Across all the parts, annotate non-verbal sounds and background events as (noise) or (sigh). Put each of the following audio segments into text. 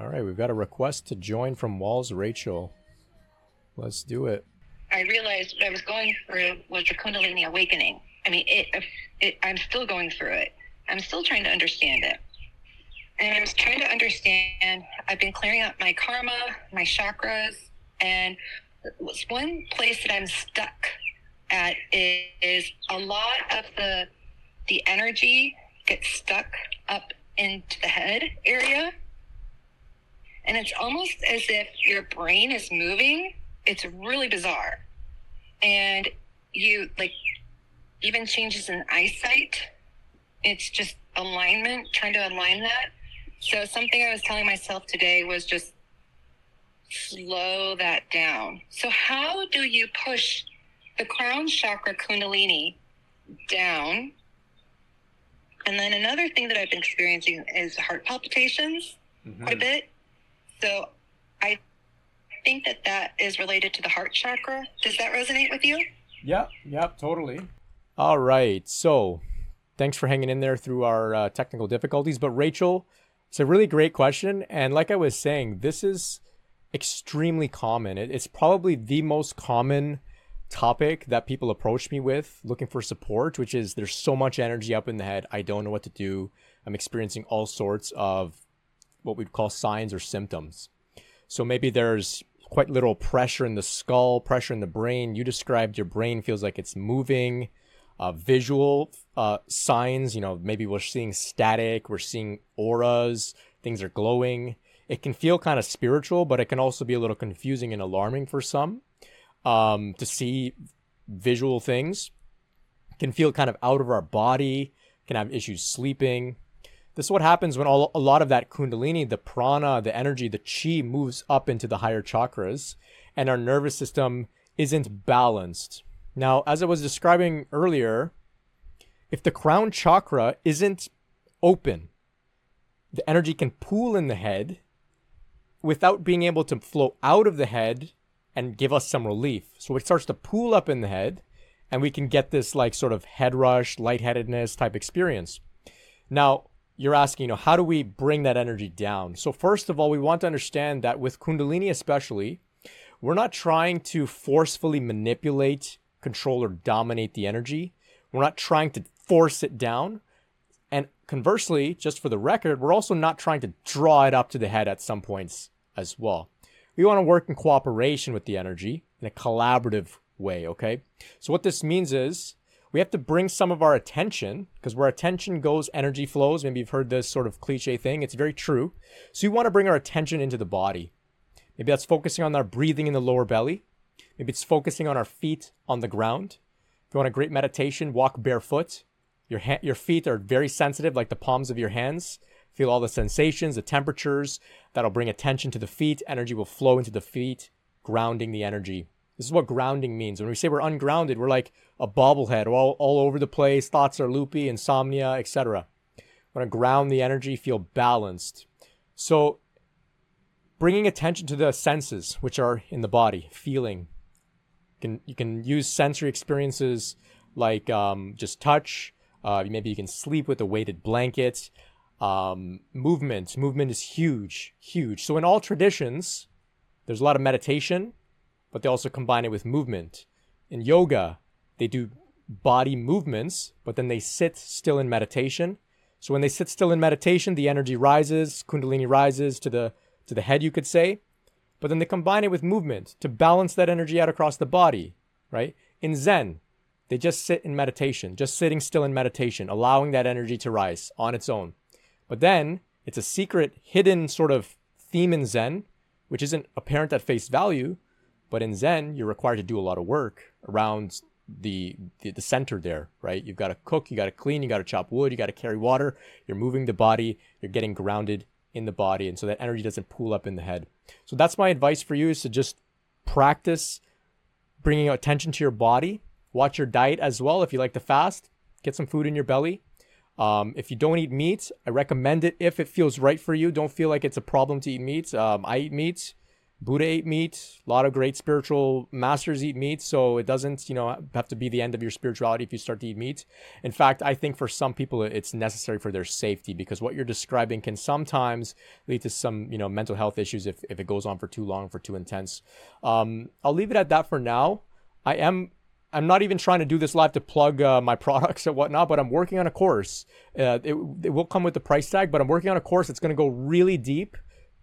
All right, we've got a request to join from Walls Rachel. Let's do it. I realized what I was going through was the Kundalini awakening. I mean, it, it, I'm still going through it. I'm still trying to understand it. And I was trying to understand, I've been clearing out my karma, my chakras, and one place that I'm stuck at is a lot of the the energy gets stuck up into the head area. And it's almost as if your brain is moving. It's really bizarre. And you like even changes in eyesight. It's just alignment, trying to align that. So something I was telling myself today was just slow that down. So how do you push the crown chakra kundalini down and then another thing that I've been experiencing is heart palpitations mm-hmm. quite a bit. So I think that that is related to the heart chakra. Does that resonate with you? Yep, yep, totally. All right. So thanks for hanging in there through our uh, technical difficulties. But Rachel, it's a really great question. And like I was saying, this is extremely common. It, it's probably the most common topic that people approach me with looking for support, which is there's so much energy up in the head. I don't know what to do. I'm experiencing all sorts of what we'd call signs or symptoms. So maybe there's quite little pressure in the skull, pressure in the brain. You described your brain feels like it's moving. Uh, visual uh, signs, you know, maybe we're seeing static, we're seeing auras, things are glowing. It can feel kind of spiritual, but it can also be a little confusing and alarming for some um, to see visual things, can feel kind of out of our body, can have issues sleeping. This is what happens when all, a lot of that kundalini, the prana, the energy, the chi moves up into the higher chakras and our nervous system isn't balanced. Now, as I was describing earlier, if the crown chakra isn't open, the energy can pool in the head without being able to flow out of the head and give us some relief. So it starts to pool up in the head, and we can get this like sort of head rush, lightheadedness type experience. Now, you're asking, you know, how do we bring that energy down? So, first of all, we want to understand that with Kundalini, especially, we're not trying to forcefully manipulate, control, or dominate the energy. We're not trying to force it down. And conversely, just for the record, we're also not trying to draw it up to the head at some points as well we want to work in cooperation with the energy in a collaborative way, okay? So what this means is we have to bring some of our attention because where attention goes, energy flows. Maybe you've heard this sort of cliche thing. It's very true. So you want to bring our attention into the body. Maybe that's focusing on our breathing in the lower belly. Maybe it's focusing on our feet on the ground. If you want a great meditation, walk barefoot. Your, ha- your feet are very sensitive, like the palms of your hands. Feel all the sensations, the temperatures. That'll bring attention to the feet. Energy will flow into the feet, grounding the energy. This is what grounding means. When we say we're ungrounded, we're like a bobblehead, all, all over the place. Thoughts are loopy, insomnia, etc. Want to ground the energy, feel balanced. So, bringing attention to the senses, which are in the body, feeling. You can, you can use sensory experiences like um, just touch. Uh, maybe you can sleep with a weighted blanket um, movement. Movement is huge, huge. So in all traditions, there's a lot of meditation, but they also combine it with movement. In yoga, they do body movements, but then they sit still in meditation. So when they sit still in meditation, the energy rises, kundalini rises to the to the head, you could say. But then they combine it with movement to balance that energy out across the body, right? In Zen, they just sit in meditation, just sitting still in meditation, allowing that energy to rise on its own. But then it's a secret, hidden sort of theme in Zen, which isn't apparent at face value. But in Zen, you're required to do a lot of work around the, the, the center there, right? You've got to cook, you got to clean, you got to chop wood, you got to carry water. You're moving the body, you're getting grounded in the body, and so that energy doesn't pool up in the head. So that's my advice for you: is to just practice bringing attention to your body. Watch your diet as well. If you like to fast, get some food in your belly. Um, if you don't eat meat, I recommend it if it feels right for you. Don't feel like it's a problem to eat meat. Um, I eat meat. Buddha ate meat. A lot of great spiritual masters eat meat. So it doesn't, you know, have to be the end of your spirituality if you start to eat meat. In fact, I think for some people it's necessary for their safety because what you're describing can sometimes lead to some, you know, mental health issues if, if it goes on for too long, for too intense. Um, I'll leave it at that for now. I am I'm not even trying to do this live to plug uh, my (laughs) products and whatnot, but I'm working on a course. Uh, it, it will come with the price tag, but I'm working on a course that's going to go really deep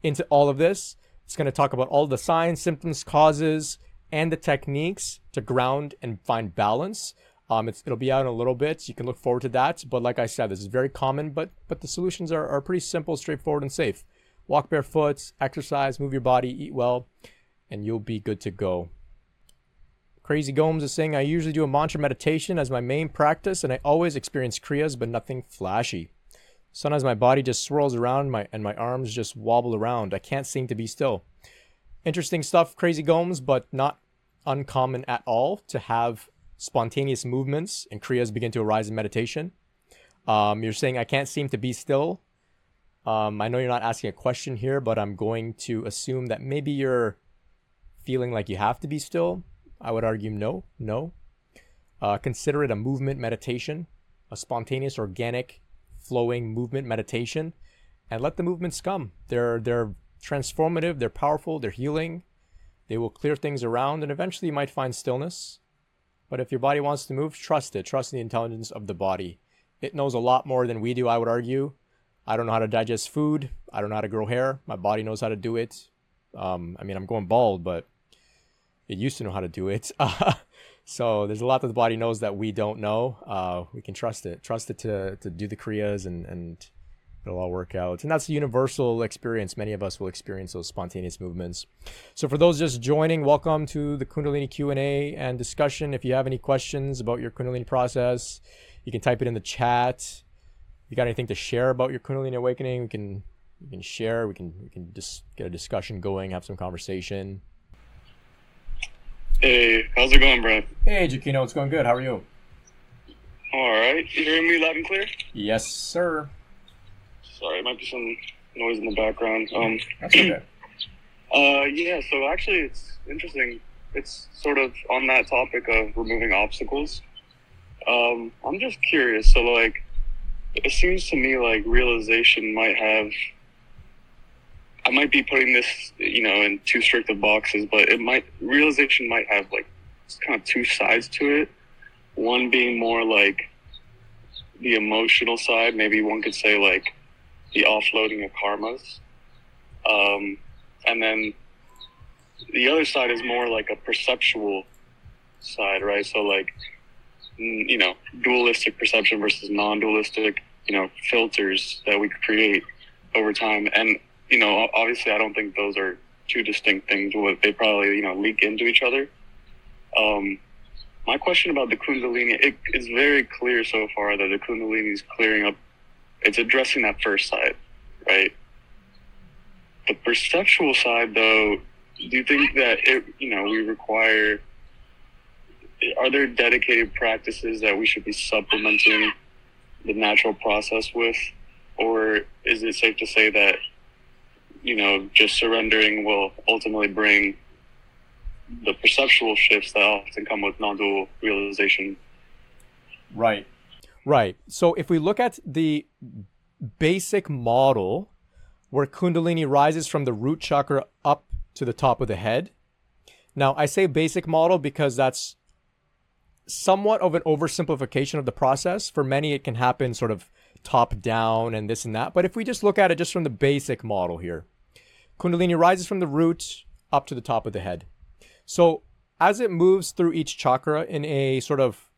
into all of this. It's going to talk about all the signs, symptoms, causes, and the techniques to ground and find balance. Um, it'll be out in a little bit. So you can look forward to that. But like I said, this is very common, but but the solutions are, are pretty simple, straightforward, and safe. Walk barefoot, exercise, move your body, eat well, and you'll be good to go. Crazy Gomes is saying, I usually do a mantra meditation as my main practice, and I always experience kriyas, but nothing flashy. Sometimes my body just swirls around my and my arms just wobble around. I can't seem to be still. Interesting stuff, Crazy Gomes, but not uncommon at all to have spontaneous movements and kriyas begin to arise in meditation. Um, you're saying I can't seem to be still. Um, I know you're not asking a question here, but I'm going to assume that maybe you're feeling like you have to be still. I would argue no, no. Uh, consider it a movement meditation, a spontaneous, organic flowing movement meditation and let the movements come. They're they're transformative, they're powerful, they're healing. They will clear things around and eventually you might find stillness. But if your body wants to move, trust it. Trust the intelligence of the body. It knows a lot more than we do, I would argue. I don't know how to digest food. I don't know how to grow hair. My body knows how to do it. Um, I mean, I'm going bald, but it used to know how to do it. (laughs) So there's a lot that the body knows that we don't know. Uh, we can trust it, trust it to, to do the kriyas and, and it'll all work out. And that's a universal experience. Many of us will experience those spontaneous movements. So for those just joining, welcome to the Kundalini Q&A and discussion. If you have any questions about your Kundalini process, you can type it in the chat. If you got anything to share about your Kundalini awakening, we can we can share. We can we can just get a discussion going, have some conversation. Hey, how's it going, bro? Hey, Jakino, it's going good. How are you? All right. You hearing me loud and clear? Yes, sir. Sorry, it might be some noise in the background. Um, That's okay. (clears throat) uh, yeah. So actually, it's interesting. It's sort of on that topic of removing obstacles. Um, I'm just curious. So, like, it seems to me like realization might have I might be putting this, you know, in too strict of boxes, but it might realization might have like kind of two sides to it. One being more like the emotional side. Maybe one could say like the offloading of karmas, um, and then the other side is more like a perceptual side, right? So like you know, dualistic perception versus non-dualistic, you know, filters that we create over time. And you know, obviously, I don't think those are two distinct things. They probably, you know, leak into each other. Um, my question about the Kundalini, it is very clear so far that the Kundalini is clearing up, it's addressing that first side, right? The perceptual side, though, do you think that it, you know, we require, are there dedicated practices that we should be supplementing the natural process with? Or is it safe to say that you know, just surrendering will ultimately bring the perceptual shifts that often come with non-dual realization. Right. Right. So if we look at the basic model where Kundalini rises from the root chakra up to the top of the head. Now, I say basic model because that's somewhat of an oversimplification of the process. For many, it can happen sort of top down and this and that. But if we just look at it just from the basic model here, Kundalini rises from the root up to the top of the head. So as it moves through each chakra in a sort of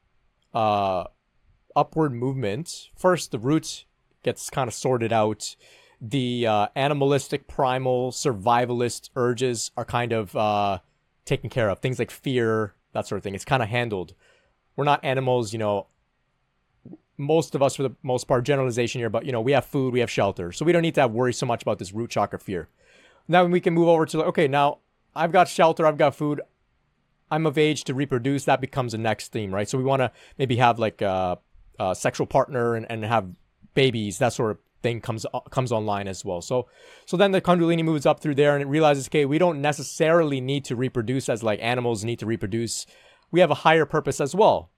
uh, upward movement, first the root gets kind of sorted out. The uh, animalistic, primal, survivalist urges are kind of uh, taken care of. Things like fear, that sort of thing. It's kind of handled. We're not animals, you know, most of us for the most part generalization here but you know we have food we have shelter so we don't need to have worry so much about this root chakra fear now we can move over to okay now i've got shelter i've got food i'm of age to reproduce that becomes the next theme right so we want to maybe have like a, a, sexual partner and, and have babies that sort of thing comes uh, comes online as well. So so then the Kundalini moves up through there and it realizes, okay, we don't necessarily need to reproduce as like animals need to reproduce. We have a higher purpose as well,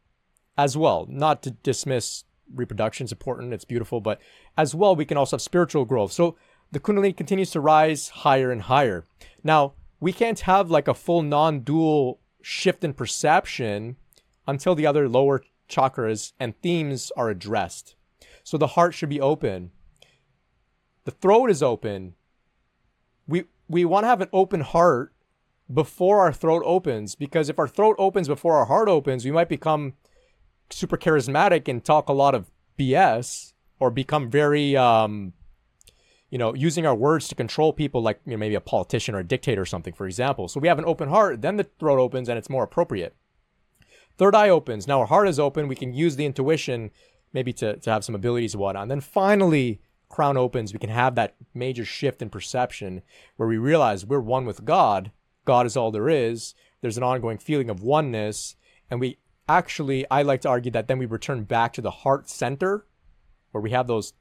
as well. Not to dismiss reproduction is important, it's beautiful, but as well we can also have spiritual growth. So the Kundalini continues to rise higher and higher. Now we can't have like a full non-dual shift in perception until the other lower chakras and themes are addressed. So the heart should be open the throat is open. We we want to have an open heart before our throat opens because if our throat opens before our heart opens, we might become super charismatic and talk a lot of BS or become very um, you know, using our words to control people like you know, maybe a politician or a dictator or something, for example. So we have an open heart, then the throat opens and it's more appropriate. Third eye opens. Now our heart is open. We can use the intuition maybe to, to have some abilities and whatnot. And then finally, crown opens, we can have that major shift in perception where we realize we're one with God. God is all there is. There's an ongoing feeling of oneness. And we actually, I like to argue that then we return back to the heart center where we have those,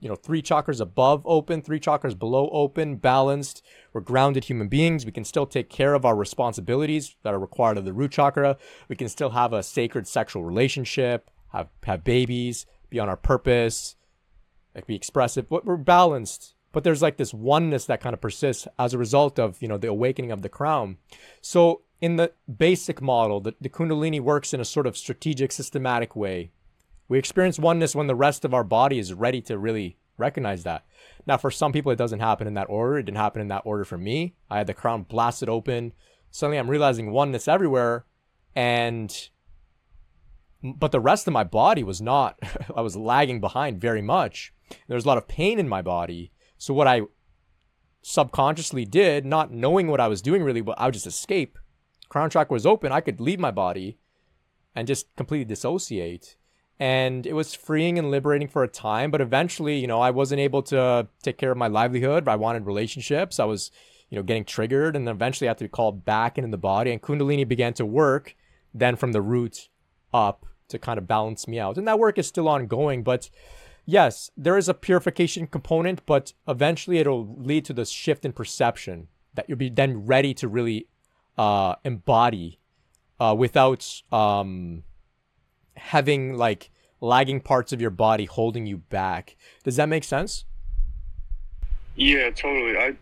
you know, three chakras above open, three chakras below open, balanced. We're grounded human beings. We can still take care of our responsibilities that are required of the root chakra. We can still have a sacred sexual relationship, have, have babies, be on our purpose, like be expressive, but we're balanced. But there's like this oneness that kind of persists as a result of, you know, the awakening of the crown. So in the basic model, the, the Kundalini works in a sort of strategic, systematic way. We experience oneness when the rest of our body is ready to really recognize that. Now, for some people, it doesn't happen in that order. It didn't happen in that order for me. I had the crown blasted open. Suddenly, I'm realizing oneness everywhere. And but the rest of my body was not (laughs) i was lagging behind very much there was a lot of pain in my body so what i subconsciously did not knowing what i was doing really but i would just escape crown chakra was open i could leave my body and just completely dissociate. And it was freeing and liberating for a time but eventually you know i wasn't able to take care of my livelihood. I wanted relationships. I was you know getting triggered and eventually i had to be called back into the body and kundalini began to work then from the root up to kind of balance me out. And that work is still ongoing, but yes, there is a purification component, but eventually it'll lead to this shift in perception that you'll be then ready to really uh, embody uh, without um, having like lagging parts of your body holding you back. Does that make sense? Yeah, totally. I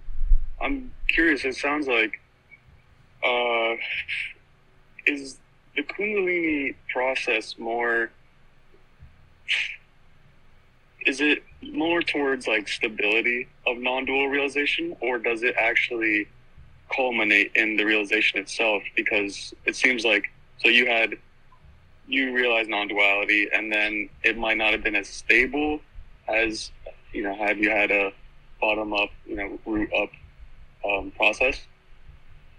I'm curious. It sounds like uh, is the Kundalini process more is it more towards like stability of non-dual realization or does it actually culminate in the realization itself because it seems like so you had you realized non-duality and then it might not have been as stable as you know had you had a bottom up you know root up um, process.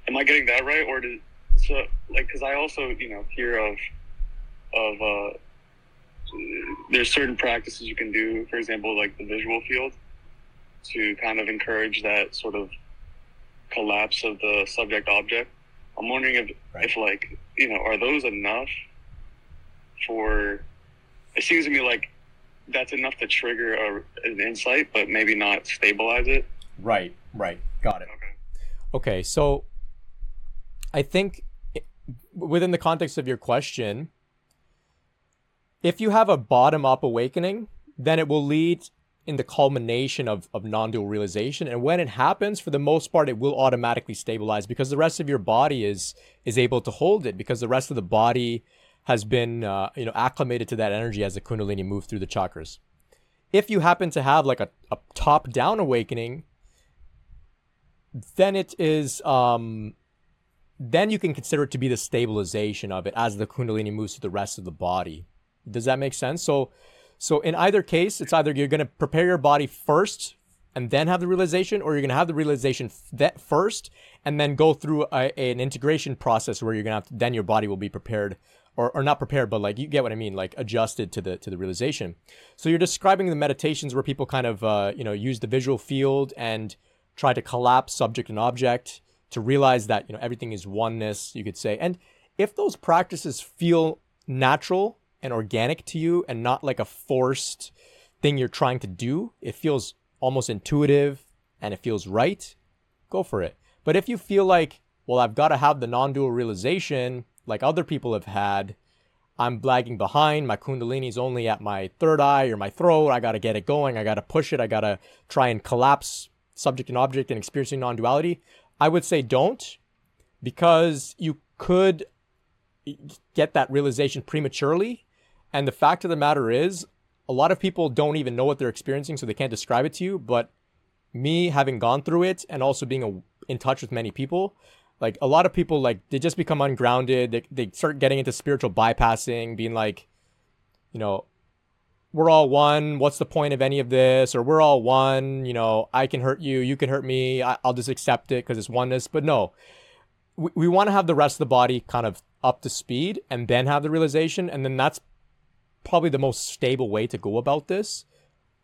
Am i getting that right? Or did so like because I also you know hear of of uh, there's certain practices you can do, for example, like the visual field, to kind of encourage that sort of collapse of the subject object. I'm wondering if right. if like you know are those enough for? It seems to me like that's enough to trigger a, an insight, but maybe not stabilize it. Right. Right. Got it. Okay. Okay. So I think within the context of your question, if you have a bottom up awakening, then it will lead in the culmination of, of non-dual realization. And when it happens, for the most part, it will automatically stabilize because the rest of your body is is able to hold it because the rest of the body has been uh, you know acclimated to that energy as the kundalini moves through the chakras. If you happen to have like a, a top down awakening, then it is um, then you can consider it to be the stabilization of it as the kundalini moves to the rest of the body. Does that make sense? So, so in either case, it's either you're going to prepare your body first and then have the realization, or you're going to have the realization that first and then go through a, an integration process where you're going to have to, then your body will be prepared or, or not prepared, but like you get what I mean, like adjusted to the to the realization. So you're describing the meditations where people kind of uh, you know use the visual field and try to collapse subject and object to realize that you know everything is oneness you could say and if those practices feel natural and organic to you and not like a forced thing you're trying to do, it feels almost intuitive and it feels right, go for it. But if you feel like, well, I've got to have the non dual realization like other people have had, I'm lagging behind. My Kundalini's only at my third eye or my throat. I got to get it going. I got to push it. I got to try and collapse subject and object and experiencing non duality. I would say don't because you could get that realization prematurely. And the fact of the matter is, a lot of people don't even know what they're experiencing, so they can't describe it to you. But me having gone through it and also being a, in touch with many people, like a lot of people, like they just become ungrounded. They, they start getting into spiritual bypassing, being like, you know, we're all one. What's the point of any of this? Or we're all one. You know, I can hurt you, you can hurt me. I, will just accept it because it's oneness. But no, we, we want to have the rest of the body kind of up to speed and then have the realization. And then that's probably the most stable way to go about this.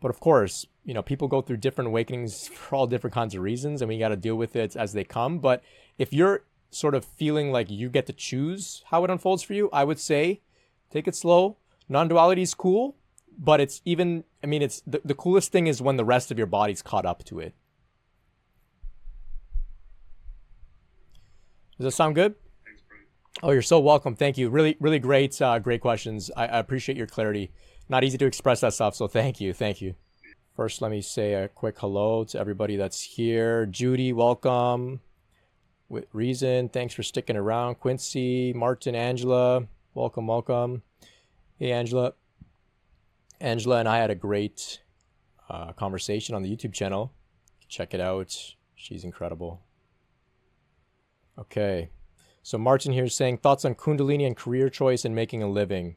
But of course, you know, people go through different awakenings (laughs) for all different kinds of reasons, and we got to deal with it as they come. But if you're sort of feeling like you get to choose how it unfolds for you, I would say take it slow. Non duality is cool, but it's even, I mean, it's the, the coolest thing is when the rest of your body's caught up to it. Does that sound good? Oh, you're so welcome. Thank you. Really, really great, uh, great questions. I, I appreciate your clarity. Not easy to express that stuff, so thank you, thank you. First, let me say a quick hello to everybody that's here. Judy, welcome. With reason, thanks for sticking around. Quincy, Martin, Angela, welcome, welcome. Hey, Angela. Angela and I had a great uh, conversation on the YouTube channel. Check it out. She's incredible. Okay. So Martin here is saying thoughts on Kundalini and career choice and making a living.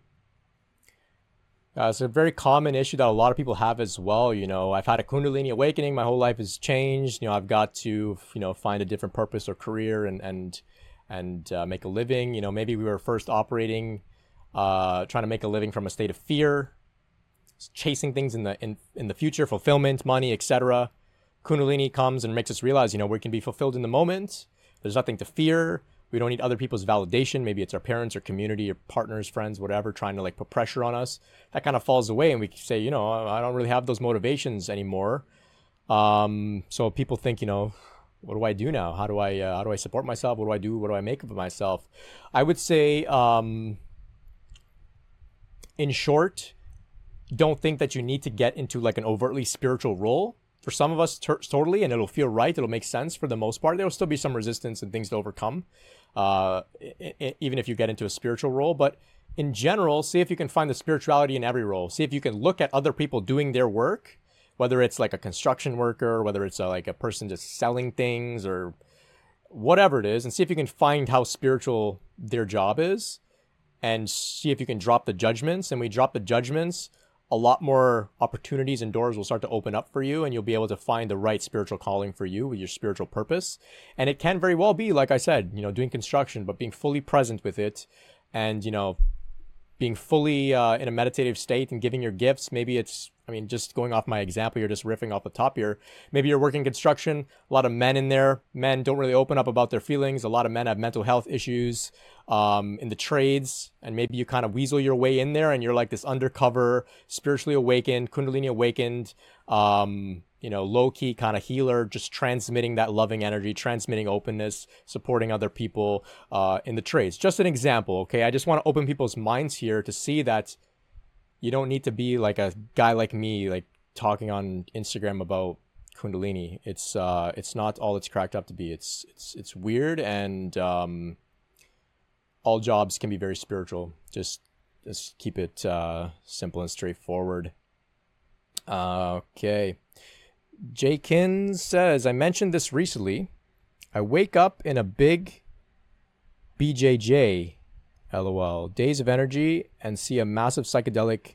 Uh, it's a very common issue that a lot of people have as well. You know, I've had a Kundalini awakening. My whole life has changed. You know, I've got to, you know, find a different purpose or career and and and uh, make a living. You know, maybe we were first operating, uh, trying to make a living from a state of fear, chasing things in the in in the future, fulfillment, money, etc. Kundalini comes and makes us realize, you know, we can be fulfilled in the moment. There's nothing to fear. We don't need other people's validation. Maybe it's our parents or community or partners, friends, whatever, trying to like put pressure on us. That kind of falls away, and we say, you know, I don't really have those motivations anymore. Um, so people think, you know, what do I do now? How do I uh, how do I support myself? What do I do? What do I make of myself? I would say, um, in short, don't think that you need to get into like an overtly spiritual role for some of us totally and it'll feel right it'll make sense for the most part there'll still be some resistance and things to overcome uh, I- I- even if you get into a spiritual role. But in general see if you can find the spirituality in every role. See if you can look at other people doing their work whether it's like a construction worker whether it's a, like a person just selling things or whatever it is and see if you can find how spiritual their job is and see if you can drop the judgments. And we drop the judgments a lot more opportunities and doors will start to open up for you and you'll be able to find the right spiritual calling for you with your spiritual purpose. And it can very well be like i said you know doing construction but being fully present with it and you know being fully uh, in a meditative state and giving your gifts. Maybe it's I mean, just going off my example, you're just riffing off the top here. Maybe you're working construction, a lot of men in there. Men don't really open up about their feelings. A lot of men have mental health issues um, in the trades. And maybe you kind of weasel your way in there and you're like this undercover, spiritually awakened, Kundalini awakened, um, you know, low key kind of healer, just transmitting that loving energy, transmitting openness, supporting other people uh, in the trades. Just an example, okay? I just want to open people's minds here to see that you don't need to be like a guy like me, like talking on Instagram about Kundalini. It's uh, it's not all it's cracked up to be. It's it's it's weird, and um, all jobs can be very spiritual. Just just keep it uh, simple and straightforward. Uh, okay. Jakin says, I mentioned this recently. I wake up in a big BJJ LOL. Days of energy and see a massive psychedelic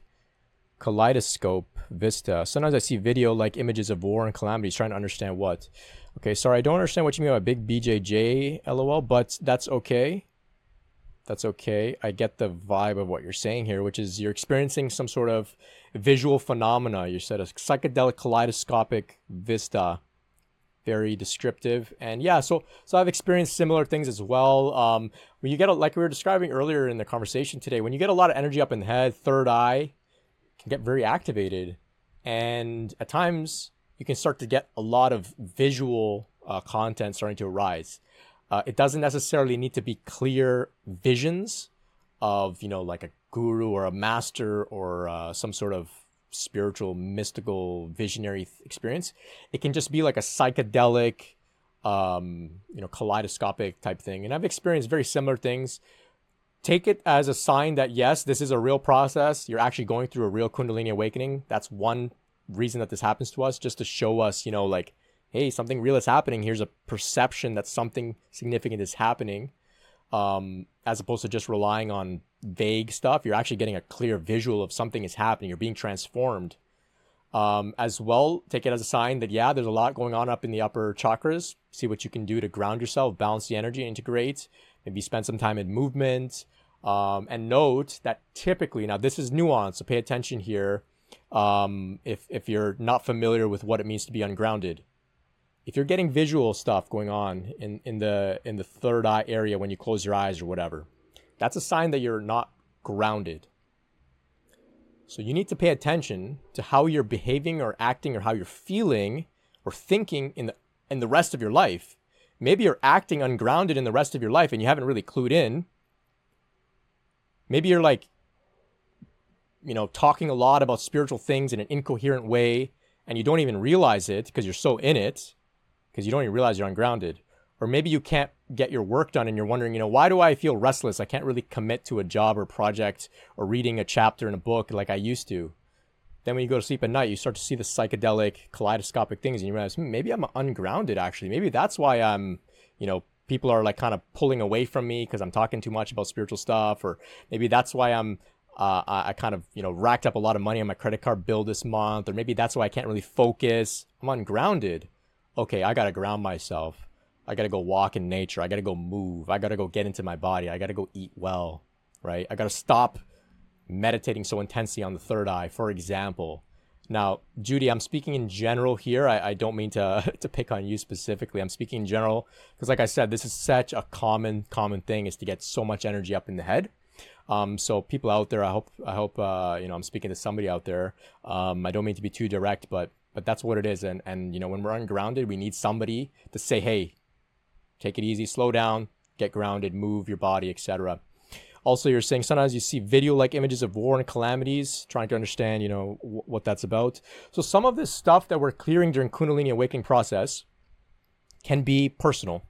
kaleidoscope vista. Sometimes I see video like images of war and calamities trying to understand what. Okay, sorry, I don't understand what you mean by big BJJ LOL, but that's okay. That's okay. I get the vibe of what you're saying here, which is you're experiencing some sort of visual phenomena. You said a psychedelic kaleidoscopic vista very descriptive. And yeah so so i've experienced similar things as well. Um, when you get a, like we were describing earlier in the conversation today when you get a lot of energy up in the head third eye can get very activated. And at times you can start to get a lot of visual uh, content starting to arise. Uh, it doesn't necessarily need to be clear visions of you know like a guru or a master or uh, some sort of spiritual, mystical, visionary experience. It can just be like a psychedelic, um, you know, kaleidoscopic type thing. And I've experienced very similar things. Take it as a sign that yes, this is a real process. You're actually going through a real Kundalini awakening. That's one reason that this happens to us, just to show us, you know, like, hey, something real is happening. Here's a perception that something significant is happening. Um, as opposed to just relying on vague stuff. You're actually getting a clear visual of something is happening. You're being transformed. Um, as well, take it as a sign that, yeah, there's a lot going on up in the upper chakras. See what you can do to ground yourself, balance the energy, integrate, maybe spend some time in movement. Um, and note that typically, now this is nuance, so pay attention here. Um, if, if you're not familiar with what it means to be ungrounded, if you're getting visual stuff going on in, in the in the third eye area when you close your eyes or whatever, that's a sign that you're not grounded. So you need to pay attention to how you're behaving or acting or how you're feeling or thinking in the in the rest of your life. Maybe you're acting ungrounded in the rest of your life and you haven't really clued in. Maybe you're like you know, talking a lot about spiritual things in an incoherent way and you don't even realize it because you're so in it because you don't even realize you're ungrounded. Or maybe you can't get your work done and you're wondering, you know, why do I feel restless? I can't really commit to a job or project or reading a chapter in a book like I used to. Then when you go to sleep at night, you start to see the psychedelic, kaleidoscopic things and you realize, hmm, maybe I'm ungrounded actually. Maybe that's why I'm, you know, people are like kind of pulling away from me because I'm talking too much about spiritual stuff. Or maybe that's why I'm uh, I kind of you know racked up a lot of money on my credit card bill this month, or maybe that's why I can't really focus. I'm ungrounded okay, I got to ground myself. I got to go walk in nature. I got to go move. I got to go get into my body. I got to go eat well, right? I got to stop meditating so intensely on the third eye, for example. Now, Judy, I'm speaking in general here. I, I don't mean to (laughs) to pick on you specifically. I'm speaking in general because, like I said, this is such a common common thing is to get so much energy up in the head. Um, so people out there, I hope I hope uh, you know I'm speaking to somebody out there. Um, I don't mean to be too direct, but but that's what it is. And and you know, when we're ungrounded, we need somebody to say, "Hey, take it easy, slow down, get grounded, move your body, etc." Also, you're saying sometimes you see video-like images of war and calamities, trying to understand, you know, what that's about. So some of this stuff that we're clearing during Kundalini awakening process can be personal,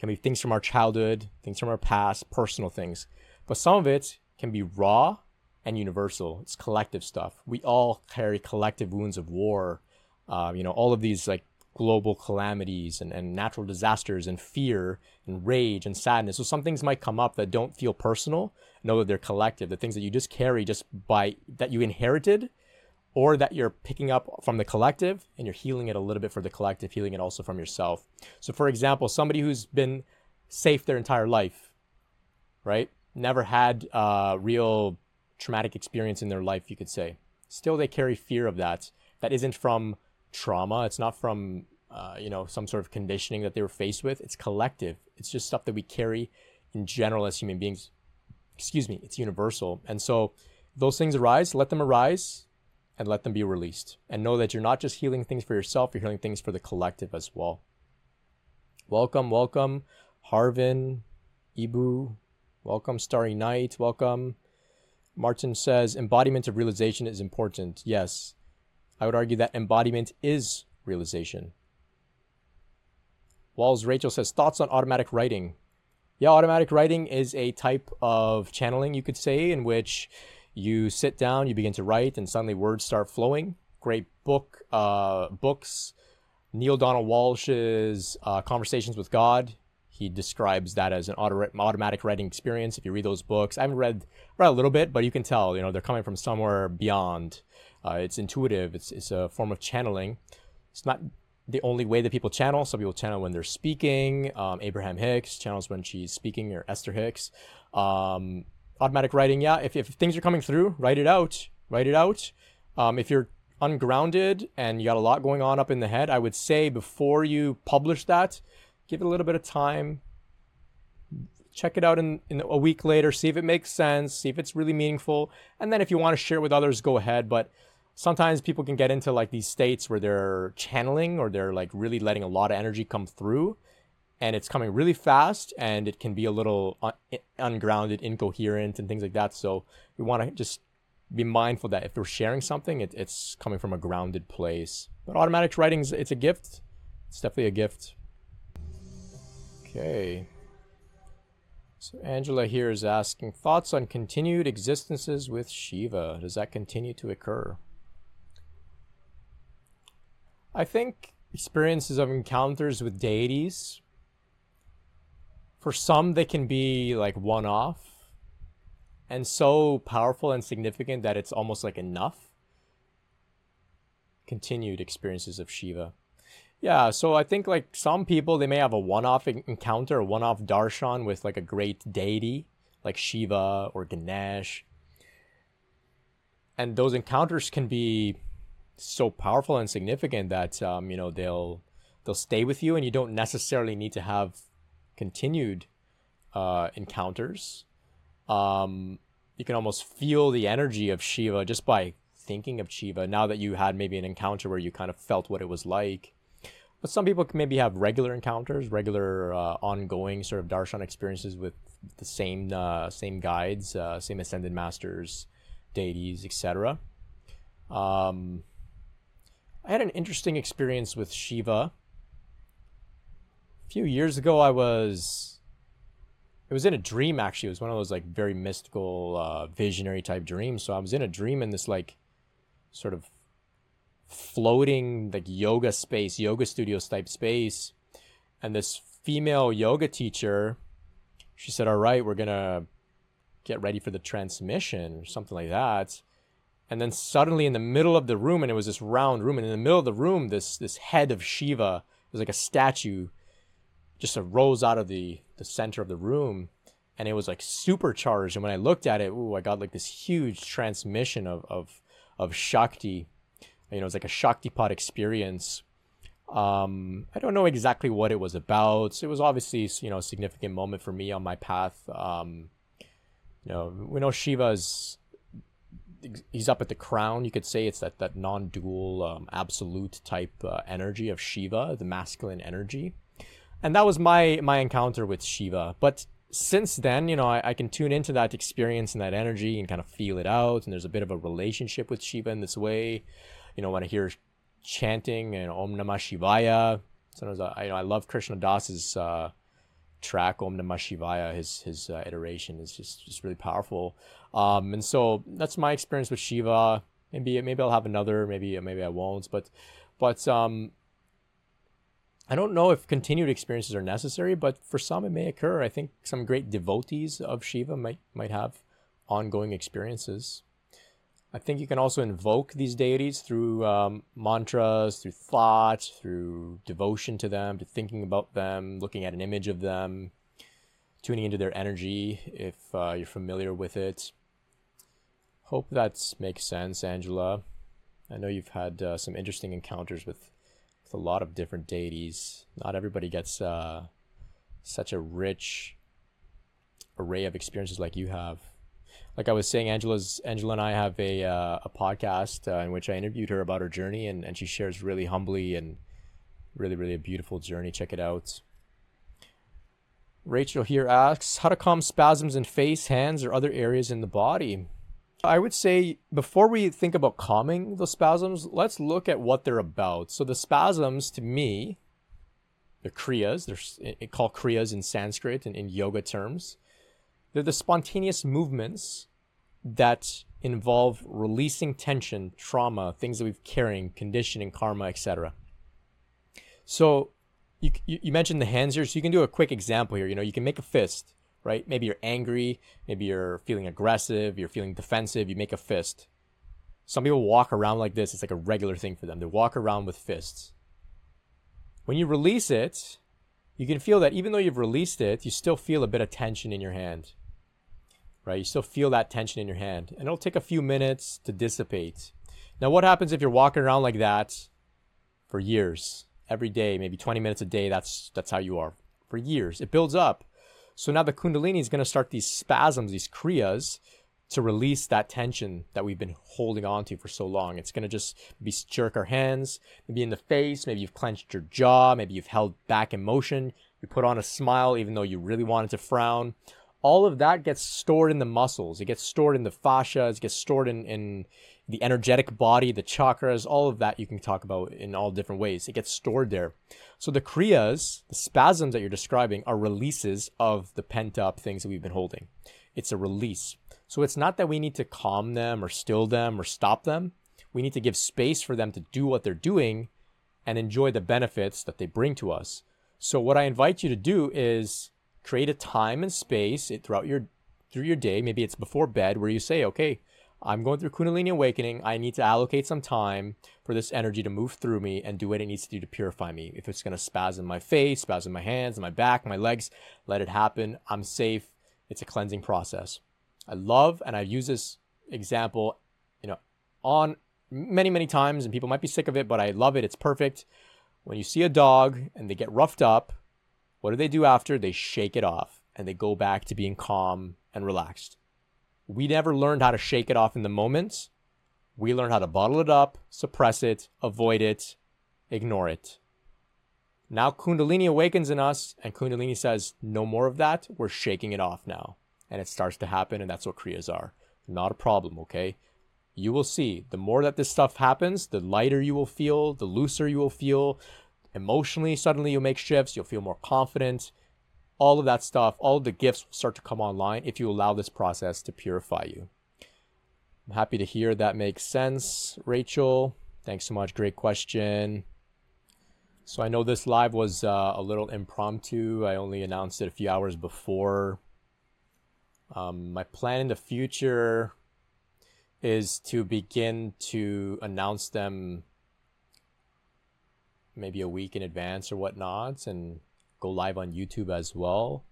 can be things from our childhood, things from our past, personal things. But some of it can be raw and universal. It's collective stuff. We all carry collective wounds of war. Uh, you know, all of these like global calamities and, and natural disasters and fear and rage and sadness. So some things might come up that don't feel personal. Know that they're collective. The things that you just carry just by that you inherited or that you're picking up from the collective and you're healing it a little bit for the collective, healing it also from yourself. So for example, somebody who's been safe their entire life, right? Never had uh, real traumatic experience in their life, you could say. Still, they carry fear of that. That isn't from trauma. It's not from, uh, you know, some sort of conditioning that they were faced with. It's collective. It's just stuff that we carry in general as human beings. Excuse me. It's universal. And so those things arise, let them arise and let them be released. And know that you're not just healing things for yourself, you're healing things for the collective as well. Welcome, welcome, Harvin, Ibu. Welcome, Starry Night. Welcome. Martin says embodiment of realization is important. Yes. I would argue that embodiment is realization. Walls Rachel says thoughts on automatic writing. Yeah, automatic writing is a type of channeling, you could say, in which you sit down, you begin to write, and suddenly words start flowing. Great book, uh, books. Neale Donald Walsch's uh, Conversations with God he describes that as an auto- automatic writing experience. If you read those books, I haven't read read a little bit, but you can tell, you know, they're coming from somewhere beyond. Uh, it's intuitive. It's it's a form of channeling. It's not the only way that people channel. Some people channel when they're speaking. Um, Abraham Hicks channels when she's speaking, or Esther Hicks. Um, automatic writing, yeah. If, if things are coming through, write it out. Write it out. Um, if you're ungrounded and you got a lot going on up in the head, I would say before you publish that, give it a little bit of time check it out in, in a week later see if it makes sense see if it's really meaningful and then if you want to share it with others go ahead but sometimes people can get into like these states where they're channeling or they're like really letting a lot of energy come through and it's coming really fast and it can be a little uh, un- ungrounded incoherent and things like that. So we want to just be mindful that if we're sharing something it, it's coming from a grounded place. But automatic writing it's a gift. It's definitely a gift. Okay. So angela here is asking thoughts on continued existences with shiva? Does that continue to occur I think experiences of encounters with deities, for some, they can be like one off and so powerful and significant that it's almost like enough. Continued experiences of Shiva. Yeah, so I think like some people, they may have a one off encounter, a one off darshan with like a great deity like Shiva or Ganesh. And those encounters can be so powerful and significant that um, you know they'll they'll stay with you, and you don't necessarily need to have continued uh, encounters. Um, you can almost feel the energy of Shiva just by thinking of Shiva. Now that you had maybe an encounter where you kind of felt what it was like. But some people can maybe have regular encounters, regular uh, ongoing sort of darshan experiences with the same uh, same guides, uh, same ascended masters, deities, etc. Um, I had an interesting experience with Shiva. A few years ago, I was. It was in a dream, actually. It was one of those, like, very mystical, uh, visionary type dreams. So I was in a dream in this, like, sort of floating, like, yoga space, yoga studios type space. And this female yoga teacher, she said, All right, we're going to get ready for the transmission, or something like that and then suddenly in the middle of the room and it was this round room and in the middle of the room this this head of shiva it was like a statue just arose out of the the center of the room. And it was like supercharged. And when i looked at it ooh, i got like this huge transmission of of of shakti. You know it's like a shaktipat experience. Um i don't know exactly what it was about. It was obviously you know a significant moment for me on my path. Um you know we know shiva's he's up at the crown. You could say it's that that non-dual, um, absolute type uh, energy of Shiva, the masculine energy, and that was my my encounter with Shiva. But since then, you know, I, I can tune into that experience and that energy and kind of feel it out. And there's a bit of a relationship with Shiva in this way. You know, when I hear chanting and Om Namah Shivaya, sometimes I, you know, I love Krishna Das's uh, track Om Namah Shivaya. His his uh, iteration is just just really powerful. Um, and so that's my experience with Shiva. Maybe maybe I'll have another. Maybe maybe I won't. But but um, I don't know if continued experiences are necessary. But for some, it may occur. I think some great devotees of Shiva might might have ongoing experiences. I think you can also invoke these deities through um, mantras, through thought, through devotion to them, to thinking about them, looking at an image of them, tuning into their energy if uh, you're familiar with it. Hope that makes sense, Angela. I know you've had uh, some interesting encounters with, with a lot of different deities. Not everybody gets uh, such a rich array of experiences like you have. Like I was saying, Angela's Angela and I have a uh, a podcast uh, in which I interviewed her about her journey, and, and she shares really humbly and really really a beautiful journey. Check it out. Rachel here asks how to calm spasms in face, hands, or other areas in the body. I would say before we think about calming the spasms, let's look at what they're about. So the spasms, to me, the kriyas, they're called kriyas in Sanskrit and in yoga terms. They're the spontaneous movements that involve releasing tension, trauma, things that we've carrying, conditioning, karma, etc. So you, you mentioned the hands here, so you can do a quick example here. You know, you can make a fist right? Maybe you're angry, maybe you're feeling aggressive, you're feeling defensive, you make a fist. Some people walk around like this, it's like a regular thing for them. They walk around with fists. When you release it, you can feel that even though you've released it, you still feel a bit of tension in your hand. Right? You still feel that tension in your hand. And it'll take a few minutes to dissipate. Now, what happens if you're walking around like that for years? Every day, maybe 20 minutes a day, that's that's how you are. For years. It builds up. So now the Kundalini is going to start these spasms, these kriyas, to release that tension that we've been holding on to for so long. It's going to just be jerk our hands, maybe in the face, maybe you've clenched your jaw, maybe you've held back emotion, you put on a smile even though you really wanted to frown. All of that gets stored in the muscles. It gets stored in the fascia. It gets stored in, in the energetic body, the chakras, all of that you can talk about in all different ways. It gets stored there. So the kriyas, the spasms that you're describing, are releases of the pent up things that we've been holding. It's a release. So it's not that we need to calm them or still them or stop them. We need to give space for them to do what they're doing and enjoy the benefits that they bring to us. So what I invite you to do is create a time and space throughout your through your day. Maybe it's before bed where you say, okay, I'm going through Kundalini awakening. I need to allocate some time for this energy to move through me and do what it needs to do to purify me. If it's going to spasm my face, spasm my hands, my back, my legs, let it happen. I'm safe. It's a cleansing process. I love, and I've used this example, you know, on many, many times, and people might be sick of it, but I love it. It's perfect. When you see a dog and they get roughed up, what do they do after? They shake it off and they go back to being calm and relaxed. We never learned how to shake it off in the moment. We learned how to bottle it up, suppress it, avoid it, ignore it. Now Kundalini awakens in us, and Kundalini says, No more of that. We're shaking it off now and it starts to happen, and that's what Kriyas are. Not a problem, okay? You will see the more that this stuff happens, the lighter you will feel, the looser you will feel. Emotionally, suddenly you'll make shifts, you'll feel more confident. All of that stuff, all of the gifts will start to come online if you allow this process to purify you. I'm happy to hear that makes sense, Rachel. Thanks so much. Great question. So I know this live was uh, a little impromptu. I only announced it a few hours before um, my plan in the future is to begin to announce them maybe a week in advance or whatnot and go live on YouTube as well.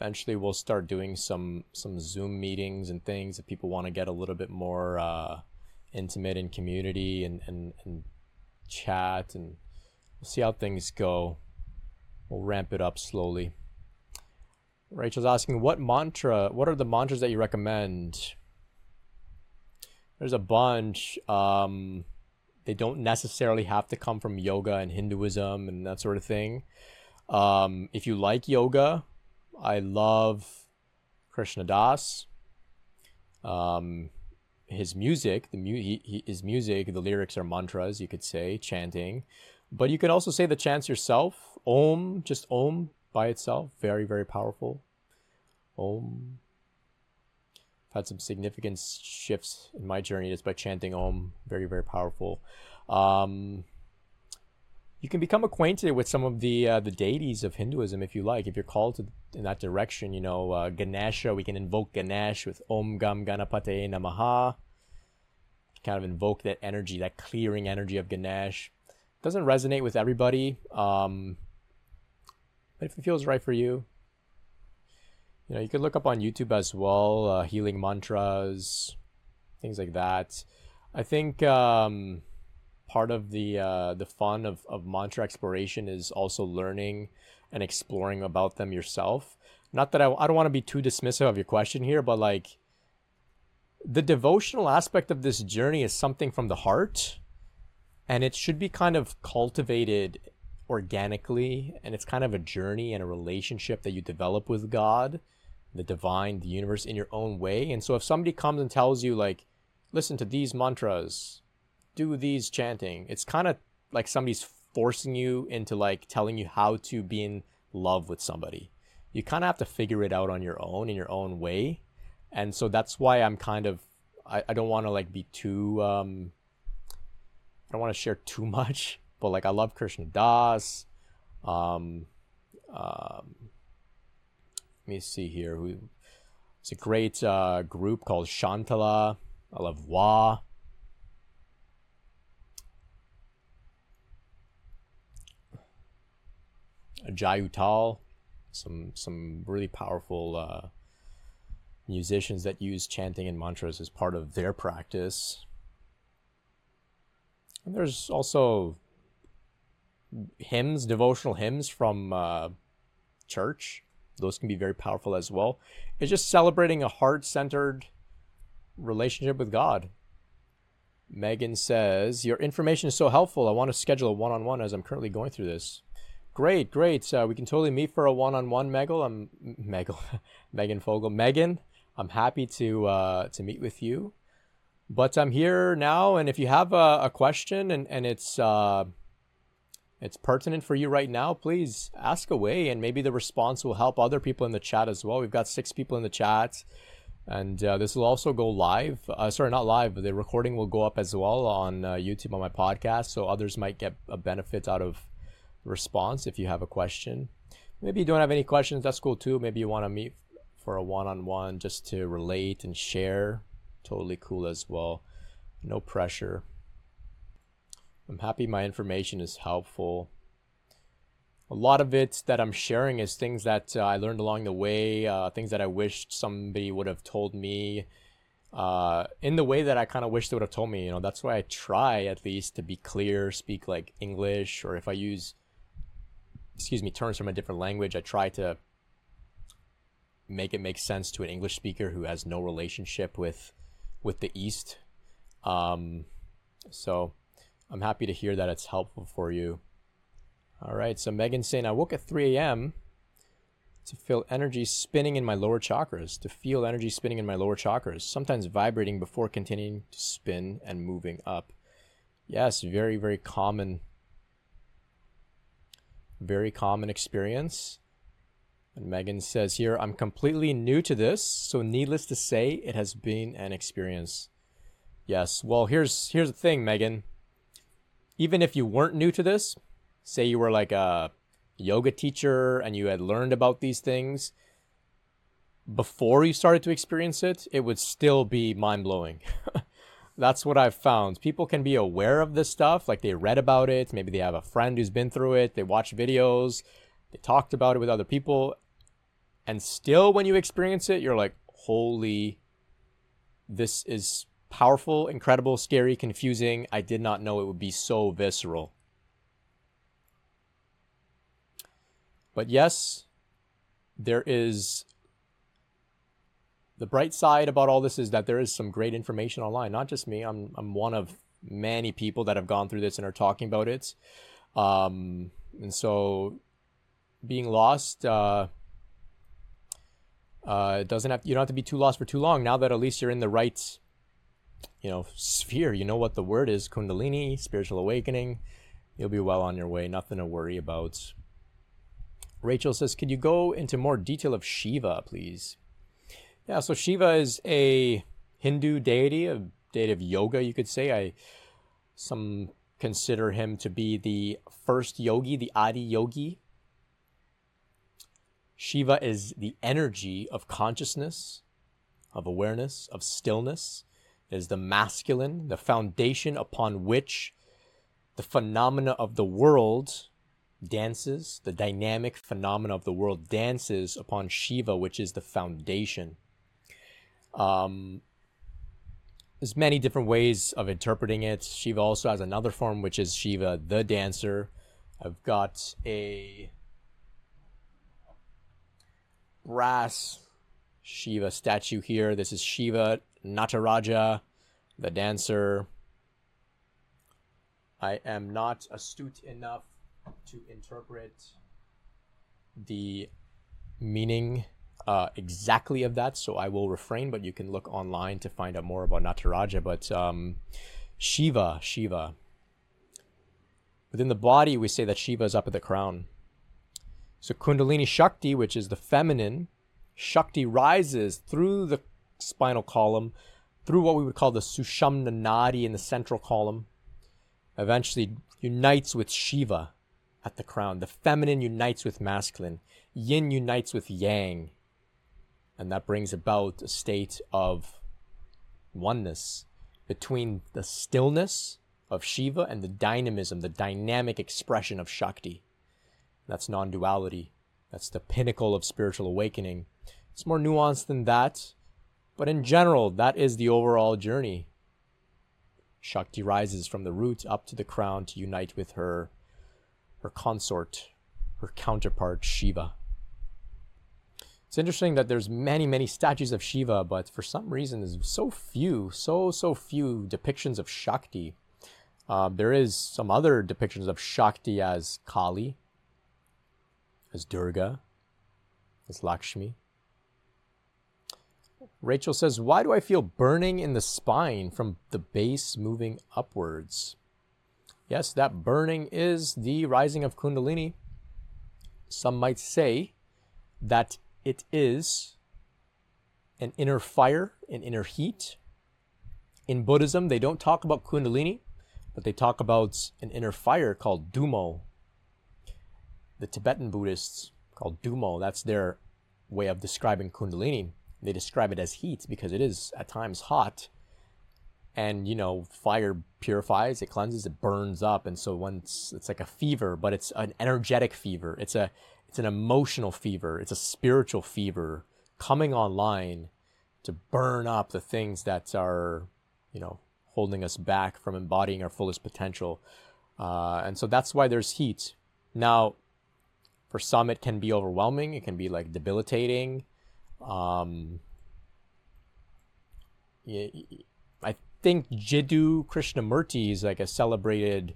Eventually, we'll start doing some some Zoom meetings and things if people want to get a little bit more uh, intimate in community and, and, and chat and we'll see how things go. We'll ramp it up slowly. Rachel's asking, what mantra, what are the mantras that you recommend? There's a bunch. Um, they don't necessarily have to come from yoga and Hinduism and that sort of thing. Um, if you like yoga, I love Krishna Das. Um, his music, the mu- he, his music, the lyrics are mantras, you could say, chanting. But you could also say the chants yourself. Om, just Om by itself, very, very powerful. Om. Had some significant shifts in my journey just by chanting Om. Very, very powerful. Um, you can become acquainted with some of the uh, the deities of Hinduism if you like. If you're called to in that direction, you know uh, Ganesha. We can invoke Ganesh with Om Gam Ganapate Namaha. Kind of invoke that energy, that clearing energy of Ganesh. Doesn't resonate with everybody. Um, but if it feels right for you, you know, you could look up on YouTube as well, uh, healing mantras, things like that. I think um, part of the uh, the fun of, of mantra exploration is also learning and exploring about them yourself. Not that I, I don't want to be too dismissive of your question here, but like the devotional aspect of this journey is something from the heart and it should be kind of cultivated organically and it's kind of a journey and a relationship that you develop with God, the divine, the universe in your own way. And so if somebody comes and tells you like listen to these mantras, do these chanting, it's kind of like somebody's forcing you into like telling you how to be in love with somebody. You kind of have to figure it out on your own in your own way. And so that's why I'm kind of I, I don't want to like be too um I don't want to share too much but like I love Krishna Das. Um, um, let me see here. Who? It's a great uh, group called Shantala. I love Wa. Jai Uttal. Some some really powerful uh, musicians that use chanting and mantras as part of their practice. And there's also hymns, devotional hymns from uh, church. Those can be very powerful as well. It's just celebrating a heart centered relationship with God. Megan says, Your information is so helpful. I want to schedule a one on one as I'm currently going through this. Great, great. Uh, we can totally meet for a one on one, Megal. I'm (laughs) Megal, Megan Fogel. Megan, I'm happy to uh, to meet with you. But I'm here now, and if you have a, a question and, and it's uh, it's pertinent for you right now, please ask away, and maybe the response will help other people in the chat as well. We've got six people in the chat. And uh, this will also go live. Uh, sorry, not live, but the recording will go up as well on uh, YouTube on my podcast. So others might get a benefit out of response if you have a question. Maybe you don't have any questions, that's cool too. Maybe you want to meet for a one on one just to relate and share. Totally cool as well. No pressure. I'm happy my information is helpful a lot of it that I'm sharing is things that uh, I learned along the way, uh, things that I wished somebody would have told me uh, in the way that I kind of wish they would have told me. You know, that's why I try at least to be clear, speak like English, or if I use, excuse me, terms from a different language, I try to make it make sense to an English speaker who has no relationship with with the East. Um, so I'm happy to hear that it's helpful for you. All right, so Megan's saying, I woke at 3 a.m. to feel energy spinning in my lower chakras, to feel energy spinning in my lower chakras, sometimes vibrating before continuing to spin and moving up. Yes, very, very common, very common experience. And Megan says here, I'm completely new to this, so needless to say, it has been an experience. Yes, well, here's here's the thing, Megan. Even if you weren't new to this, say you were like a yoga teacher and you had learned about these things before you started to experience it, it would still be mind blowing. (laughs) That's what I've found. People can be aware of this stuff, like they read about it, maybe they have a friend who's been through it, they watch videos, they talked about it with other people, and still when you experience it, you're like, holy, this is powerful, incredible, scary, confusing. I did not know it would be so visceral. But yes, there is the bright side about all this is that there is some great information online. Not just me. I'm I'm one of many people that have gone through this and are talking about it. Um, and so being lost uh, uh, doesn't have you don't have to be too lost for too long. Now that at least you're in the right you know sphere, you know what the word is, kundalini, spiritual awakening. You'll be well on your way. Nothing to worry about. Rachel says, Could you go into more detail of Shiva, please? Yeah, so Shiva is a Hindu deity, a deity of yoga, you could say. I some consider him to be the first yogi, the Adi yogi. Shiva is the energy of consciousness, of awareness, of stillness. Is the masculine, the foundation upon which the phenomena of the world dances, the dynamic phenomena of the world dances upon Shiva, which is the foundation. Um, there's many different ways of interpreting it. Shiva also has another form, which is Shiva the dancer. I've got a brass Shiva statue here. This is Shiva Nataraja, the dancer. I am not astute enough to interpret the meaning uh, exactly of that, so I will refrain. But you can look online to find out more about Nataraja. But um, Shiva, Shiva. Within the body, we say that Shiva is up at the crown. So Kundalini Shakti, which is the feminine, Shakti rises through the spinal column, through what we would call the Sushumna Nadi in the central column, eventually unites with Shiva at the crown. The feminine unites with masculine, yin unites with yang, and that brings about a state of oneness between the stillness of Shiva and the dynamism, the dynamic expression of Shakti. That's non duality. That's the pinnacle of spiritual awakening. It's more nuanced than that, but in general, that is the overall journey. Shakti rises from the root up to the crown to unite with her her consort, her counterpart Shiva. It's interesting that there's many, many statues of Shiva, but for some reason there's so few, so, so few depictions of Shakti. Um, there is some other depictions of Shakti as Kali, as Durga, as Lakshmi. Rachel says, Why do I feel burning in the spine from the base moving upwards? Yes, that burning is the rising of Kundalini. Some might say that it is an inner fire, an inner heat. In Buddhism, they don't talk about Kundalini, but they talk about an inner fire called Dumo. The Tibetan Buddhists called Dumo, that's their way of describing Kundalini. They describe it as heat because it is at times hot. And you know, fire purifies, it cleanses, it burns up, and so once it's like a fever, but it's an energetic fever. It's a it's an emotional fever. It's a spiritual fever coming online to burn up the things that are, you know, holding us back from embodying our fullest potential. Uh, and so that's why there's heat. Now, for some, it can be overwhelming. It can be like debilitating. Um, I think Jiddu Krishnamurti is like a celebrated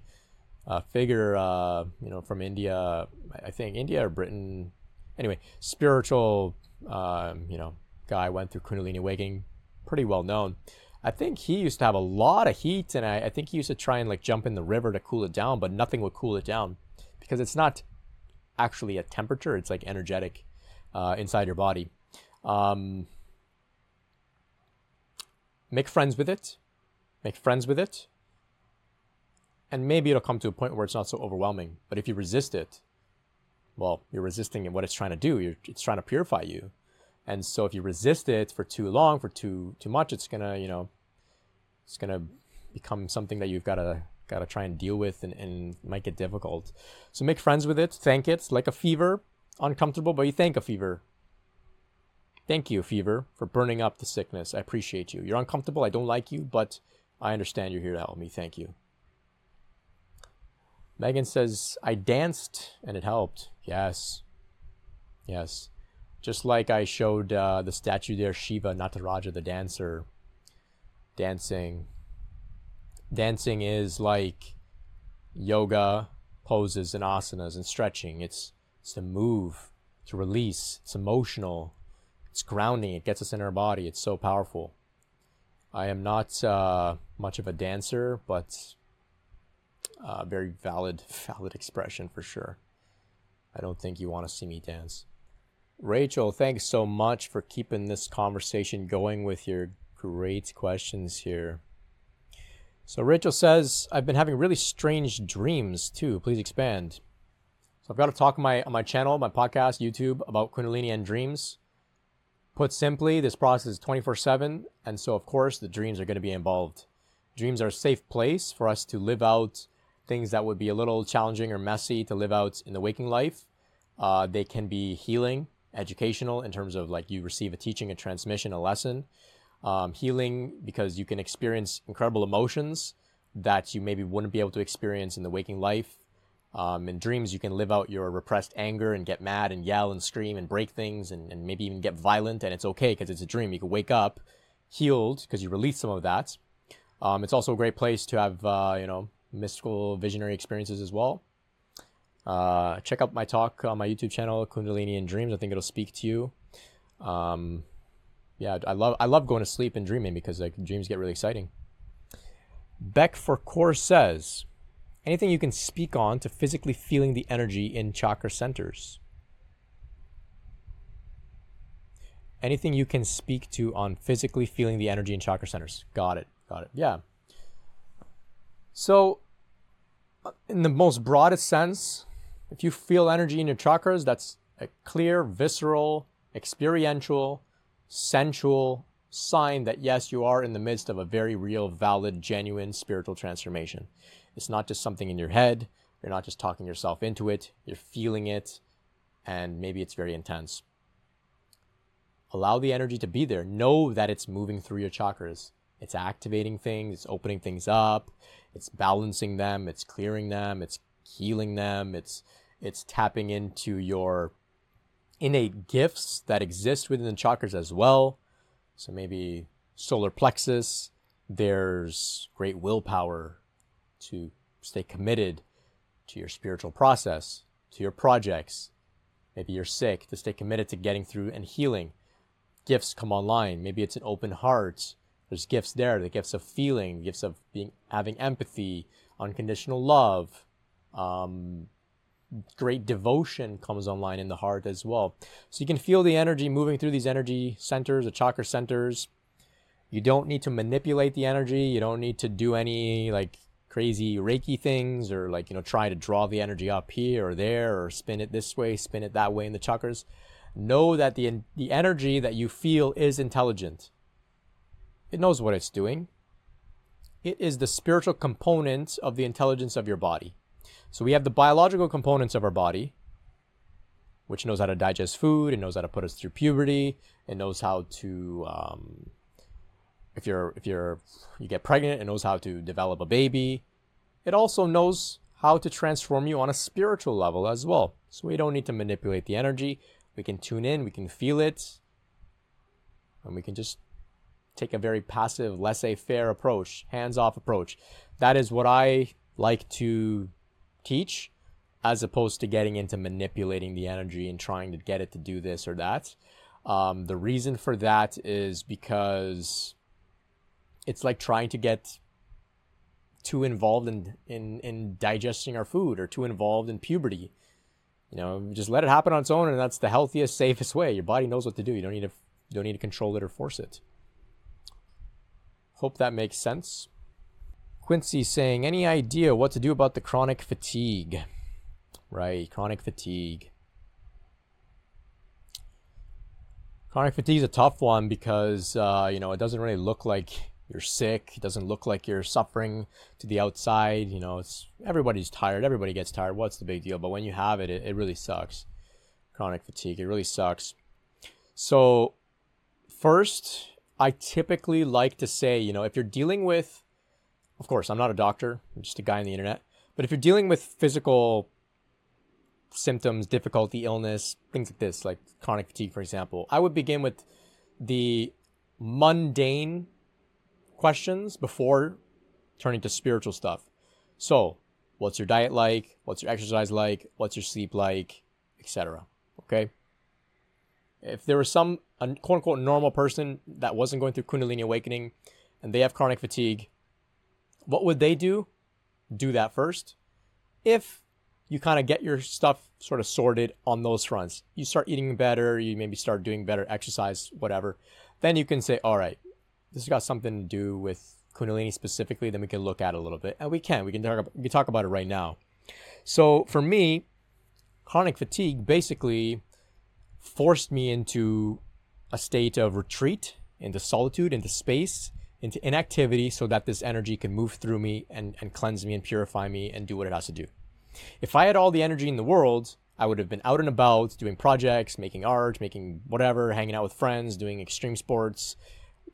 uh, figure, uh, you know, from India. I think India or Britain. Anyway, spiritual, um, you know, guy went through Kundalini awakening, pretty well known. I think he used to have a lot of heat, and I, I think he used to try and like jump in the river to cool it down, but nothing would cool it down because it's not actually a temperature; it's like energetic uh, inside your body. Um, make friends with it. Make friends with it. And maybe it'll come to a point where it's not so overwhelming. But if you resist it, well, you're resisting what it's trying to do. You're, it's trying to purify you. And so if you resist it for too long, for too too much, it's gonna, you know, it's gonna become something that you've gotta gotta try and deal with and, and might get difficult. So make friends with it, thank it, like a fever, uncomfortable, but you thank a fever. Thank you, fever, for burning up the sickness. I appreciate you. You're uncomfortable, I don't like you, but I understand you're here to help me. Thank you. Megan says, I danced and it helped. Yes. Yes. Just like I showed uh, the statue there, Shiva Nataraja, the dancer, dancing. Dancing is like yoga poses and asanas and stretching. It's, it's to move, to release. It's emotional. It's grounding. It gets us in our body. It's so powerful. I am not uh, much of a dancer, but uh, very valid, (laughs) valid expression for sure. I don't think you want to see me dance. Rachel, thanks so much for keeping this conversation going with your great questions here. So Rachel says, I've been having really strange dreams too. Please expand. So I've got to talk on my on my channel, my podcast, YouTube about Kundalini and dreams. Put simply, this process is 24/7, and so of course the dreams are going to be involved. Dreams are a safe place for us to live out things that would be a little challenging or messy to live out in the waking life. Uh, they can be healing, educational in terms of like you receive a teaching, a transmission, a lesson. Um, healing because you can experience incredible emotions that you maybe wouldn't be able to experience in the waking life. Um, in dreams, you can live out your repressed anger and get mad and yell and scream and break things and, and maybe even get violent. And it's okay because it's a dream. You can wake up healed because you release some of that. Um, it's also a great place to have, uh, you know, mystical visionary experiences as well. Uh, check out my talk on my YouTube channel, Kundalini and Dreams. I think it'll speak to you. Um, yeah, I love I love going to sleep and dreaming because like dreams get really exciting. Beck for Core says, anything you can speak on to physically feeling the energy in chakra centers. Anything you can speak to on physically feeling the energy in chakra centers. Got it. Got it. Yeah. So, in the most broadest sense, if you feel energy in your chakras, that's a clear, visceral, experiential, sensual sign that yes, you are in the midst of a very real, valid, genuine spiritual transformation. It's not just something in your head. You're not just talking yourself into it. You're feeling it, and maybe it's very intense. Allow the energy to be there. Know that it's moving through your chakras. It's activating things, it's opening things up, it's balancing them, it's clearing them, it's healing them, it's it's tapping into your innate gifts that exist within the chakras as well. So maybe solar plexus, there's great willpower to stay committed to your spiritual process, to your projects. Maybe you're sick, to stay committed to getting through and healing. Gifts come online. Maybe it's an open heart. There's gifts there, the gifts of feeling, gifts of being having empathy, unconditional love, um, great devotion comes online in the heart as well. So you can feel the energy moving through these energy centers, the chakra centers. You don't need to manipulate the energy. You don't need to do any like crazy Reiki things or like, you know, try to draw the energy up here or there or spin it this way, spin it that way in the chakras. Know that the, the energy that you feel is intelligent. It knows what it's doing. It is the spiritual component of the intelligence of your body. So we have the biological components of our body, which knows how to digest food, it knows how to put us through puberty, it knows how to, um, if you're if you're you get pregnant, it knows how to develop a baby. It also knows how to transform you on a spiritual level as well. So we don't need to manipulate the energy. We can tune in, we can feel it, and we can just take a very passive, laissez-faire approach, hands-off approach. That is what I like to teach as opposed to getting into manipulating the energy and trying to get it to do this or that. Um, the reason for that is because it's like trying to get too involved in, in, in digesting our food or too involved in puberty. You know, just let it happen on its own, and that's the healthiest, safest way. Your body knows what to do. You don't need to you don't need to control it or force it. Hope that makes sense. Quincy saying, any idea what to do about the chronic fatigue? Right, chronic fatigue. Chronic fatigue is a tough one because, uh, you know, it doesn't really look like you're sick. It doesn't look like you're suffering to the outside. You know, it's everybody's tired. Everybody gets tired. What's the big deal? But when you have it, it, it really sucks. Chronic fatigue, it really sucks. So, first, I typically like to say, you know, if you're dealing with of course, I'm not a doctor, I'm just a guy on the internet. But if you're dealing with physical symptoms, difficulty, illness, things like this, like chronic fatigue, for example, I would begin with the mundane questions before turning to spiritual stuff. So, what's your diet like? What's your exercise like? What's your sleep like? Etc. Okay. If there was some quote unquote normal person that wasn't going through Kundalini awakening and they have chronic fatigue, what would they do? Do that first. If you kind of get your stuff sort of sorted on those fronts, you start eating better, you maybe start doing better exercise, whatever, then you can say, all right, this has got something to do with Kundalini specifically, then we can look at a little bit. And we can. We can talk about, we can talk about it right now. So for me, chronic fatigue basically forced me into a state of retreat, into solitude, into space, into inactivity so that this energy can move through me and, and cleanse me and purify me and do what it has to do. If I had all the energy in the world, I would have been out and about doing projects, making art, making whatever, hanging out with friends, doing extreme sports,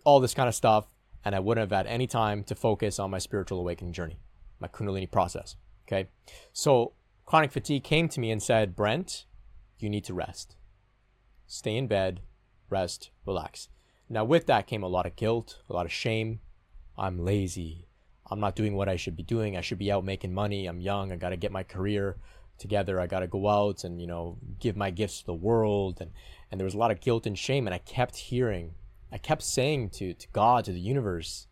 all this kind of stuff. And I wouldn't have had any time to focus on my spiritual awakening journey, my Kundalini process. Okay. So chronic fatigue came to me and said, Brent, you need to rest. Stay in bed, rest, relax. Now, with that came a lot of guilt, a lot of shame. I'm lazy. I'm not doing what I should be doing. I should be out making money. I'm young. I got to get my career together. I got to go out and, you know, give my gifts to the world. And, and there was a lot of guilt and shame. And I kept hearing, I kept saying to, to God, to the universe,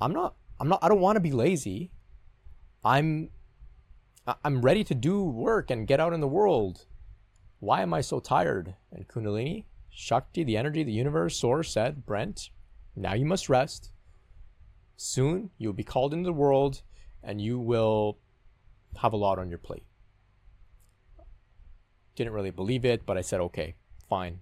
I'm not, I'm not, I don't want to be lazy. I'm, I'm ready to do work and get out in the world. Why am I so tired? And Kundalini, Shakti, the energy, the universe, source said, Brent, now you must rest. Soon you'll be called into the world and you will have a lot on your plate. Didn't really believe it, but I said, okay, fine.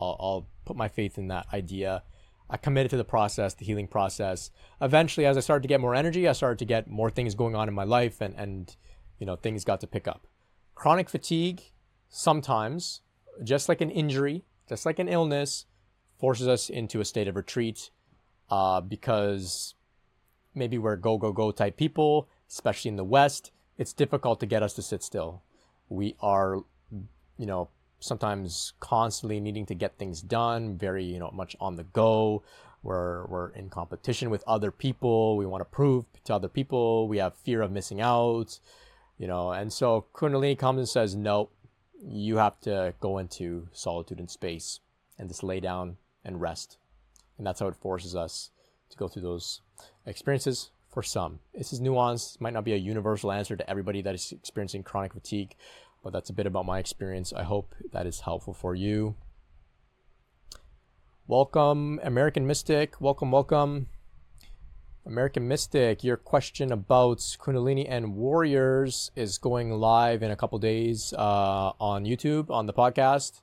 I'll, I'll put my faith in that idea. I committed to the process, the healing process. Eventually, as I started to get more energy, I started to get more things going on in my life, and, and you know things got to pick up. Chronic fatigue, sometimes, just like an injury, just like an illness, forces us into a state of retreat uh, because maybe we're go, go, go type people, especially in the West. It's difficult to get us to sit still. We are, you know, sometimes constantly needing to get things done, very you know much on the go. We're we're in competition with other people. We want to prove to other people. We have fear of missing out, you know. And so Kundalini comes and says, "No, you have to go into solitude and space and just lay down and rest." And that's how it forces us to go through those experiences for some. This is nuanced, might not be a universal answer to everybody that is experiencing chronic fatigue, but that's a bit about my experience. I hope that is helpful for you. Welcome, American Mystic. Welcome, welcome. American Mystic, your question about Kundalini and Warriors is going live in a couple days uh, on YouTube on the podcast.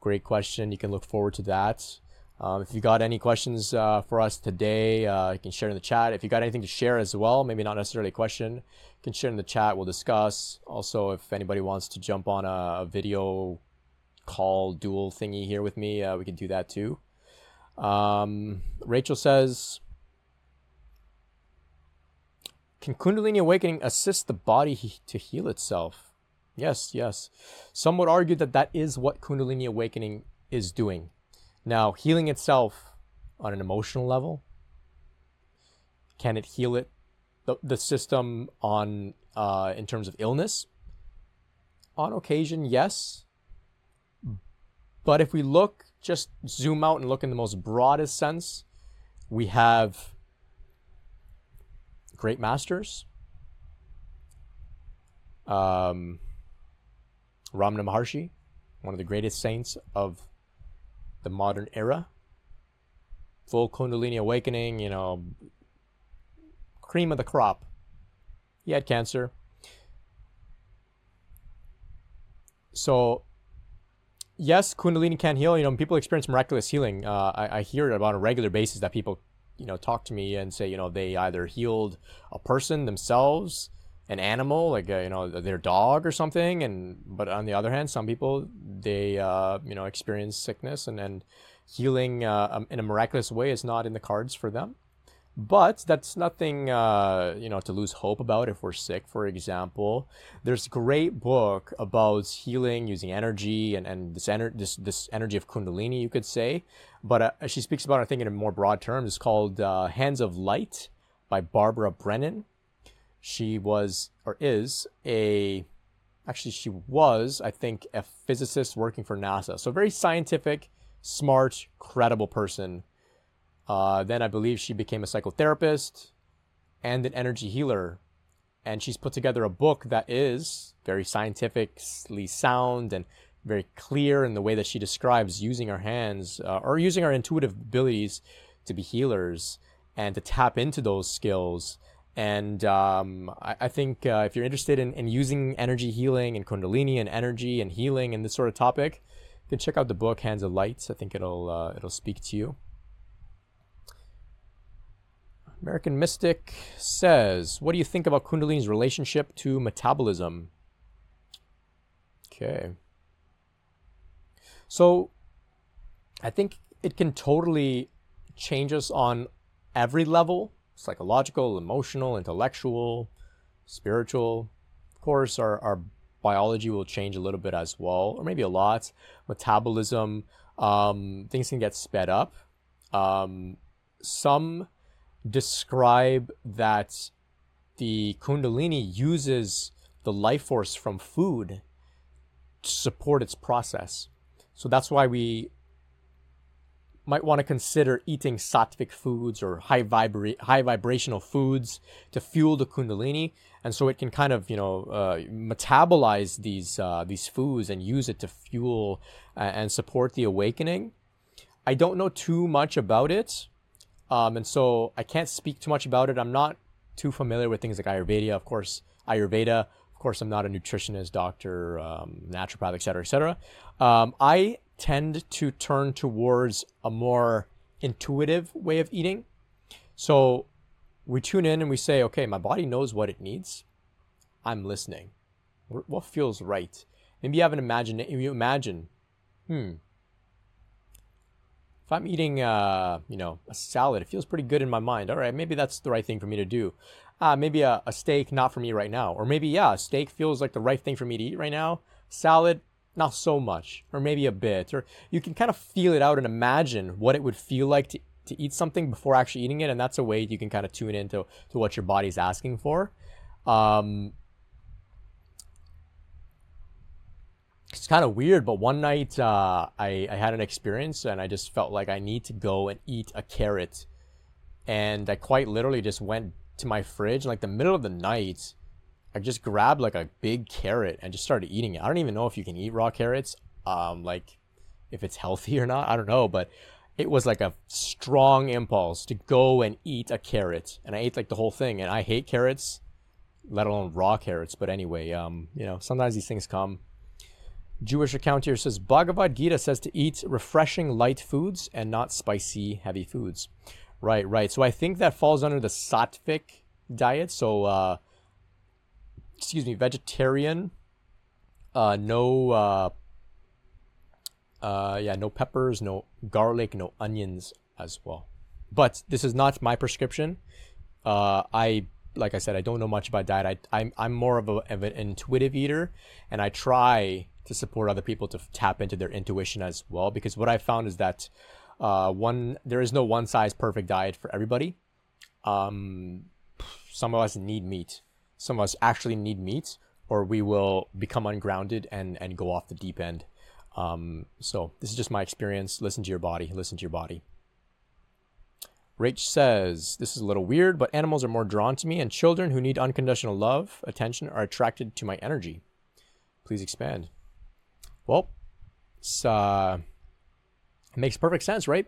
Great question. You can look forward to that. Um, if you got any questions uh, for us today, uh, you can share in the chat. If you got anything to share as well, maybe not necessarily a question, you can share in the chat. We'll discuss. Also, if anybody wants to jump on a, a video call dual thingy here with me, uh, we can do that too. Um, Rachel says, "Can Kundalini awakening assist the body to heal itself?" Yes, yes. Some would argue that that is what Kundalini awakening is doing now, healing itself on an emotional level, can it heal it, the, the system on uh, in terms of illness? On occasion, yes. But if we look, just zoom out and look in the most broadest sense, we have great masters. Um, Ramana Maharshi, one of the greatest saints of the modern era. Full Kundalini awakening, you know, cream of the crop. He had cancer. So, yes, Kundalini can heal. You know, people experience miraculous healing. Uh, I, I hear it on a regular basis that people, you know, talk to me and say, you know, they either healed a person themselves, an animal, like uh, you know, their dog or something, and but on the other hand, some people they uh, you know experience sickness and and healing uh, um, in a miraculous way is not in the cards for them. But that's nothing, uh, you know, to lose hope about if we're sick, for example. There's a great book about healing using energy and, and this, ener- this, this energy of Kundalini, you could say. But uh, she speaks about, I think, in more broad terms. It's called uh, Hands of Light by Barbara Brennan. She was, or is, a, actually, she was, I think, a physicist working for NASA. So very scientific, smart, credible person uh, then I believe she became a psychotherapist and an energy healer. And she's put together a book that is very scientifically sound and very clear in the way that she describes using our hands uh, or using our intuitive abilities to be healers and to tap into those skills. And um, I, I, think uh, if you're interested in, in using energy healing and Kundalini and energy and healing and this sort of topic, you can check out the book Hands of Lights. I think it'll uh, it'll speak to you. American Mystic says, What do you think about Kundalini's relationship to metabolism? Okay. So I think it can totally change us on every level psychological, emotional, intellectual, spiritual. Of course, our, our biology will change a little bit as well, or maybe a lot. Metabolism, um, things can get sped up. Um, some describe that the Kundalini uses the life force from food to support its process. So that's why we might want to consider eating sattvic foods or high vibra- high vibrational foods to fuel the kundalini and so it can kind of you know uh, metabolize these uh, these foods and use it to fuel uh, and support the awakening i don't know too much about it um, and so I can't speak too much about it. I'm not too familiar with things like Ayurveda, of course. Ayurveda, of course, I'm not a nutritionist, doctor, um, naturopath, etc., etc. Um, I tend to turn towards a more intuitive way of eating. So we tune in and we say, okay, my body knows what it needs. I'm listening. What feels right? Maybe you have an imagine. You imagine, hmm, if I'm eating, uh, you know, a salad, it feels pretty good in my mind. All right, maybe that's the right thing for me to do. Uh, maybe a, a steak, not for me right now. Or maybe, yeah, steak feels like the right thing for me to eat right now. Salad, not so much, or maybe a bit, or you can kind of feel it out and imagine what it would feel like to, to eat something before actually eating it, and that's a way you can kind of tune into to what your body's asking for. Um, it's kind of weird, but one night uh, I, I had an experience and I just felt like I need to go and eat a carrot. And I quite literally just went to my fridge, like the middle of the night, I just grabbed like a big carrot and just started eating it. I don't even know if you can eat raw carrots, um, like if it's healthy or not. I don't know, but it was like a strong impulse to go and eat a carrot, and I ate like the whole thing. And I hate carrots, let alone raw carrots. But anyway, um, you know, sometimes these things come. Jewish account here says Bhagavad Gita says to eat refreshing light foods and not spicy heavy foods. Right, right. So I think that falls under the sattvic diet. So, uh, excuse me, vegetarian. Uh, no, uh, uh, yeah, no peppers, no garlic, no onions as well. But this is not my prescription. Uh, I, like I said, I don't know much about diet. I, I'm, I'm more of, a, of an intuitive eater, and I try to support other people to tap into their intuition as well. Because what I found is that uh, one there is no one size perfect diet for everybody. Um, some of us need meat. Some of us actually need meat, or we will become ungrounded and and go off the deep end. Um, so this is just my experience. Listen to your body. Listen to your body. Rach says, This is a little weird, but animals are more drawn to me, and children who need unconditional love, attention, are attracted to my energy. Please expand. Well, uh, it makes perfect sense, right?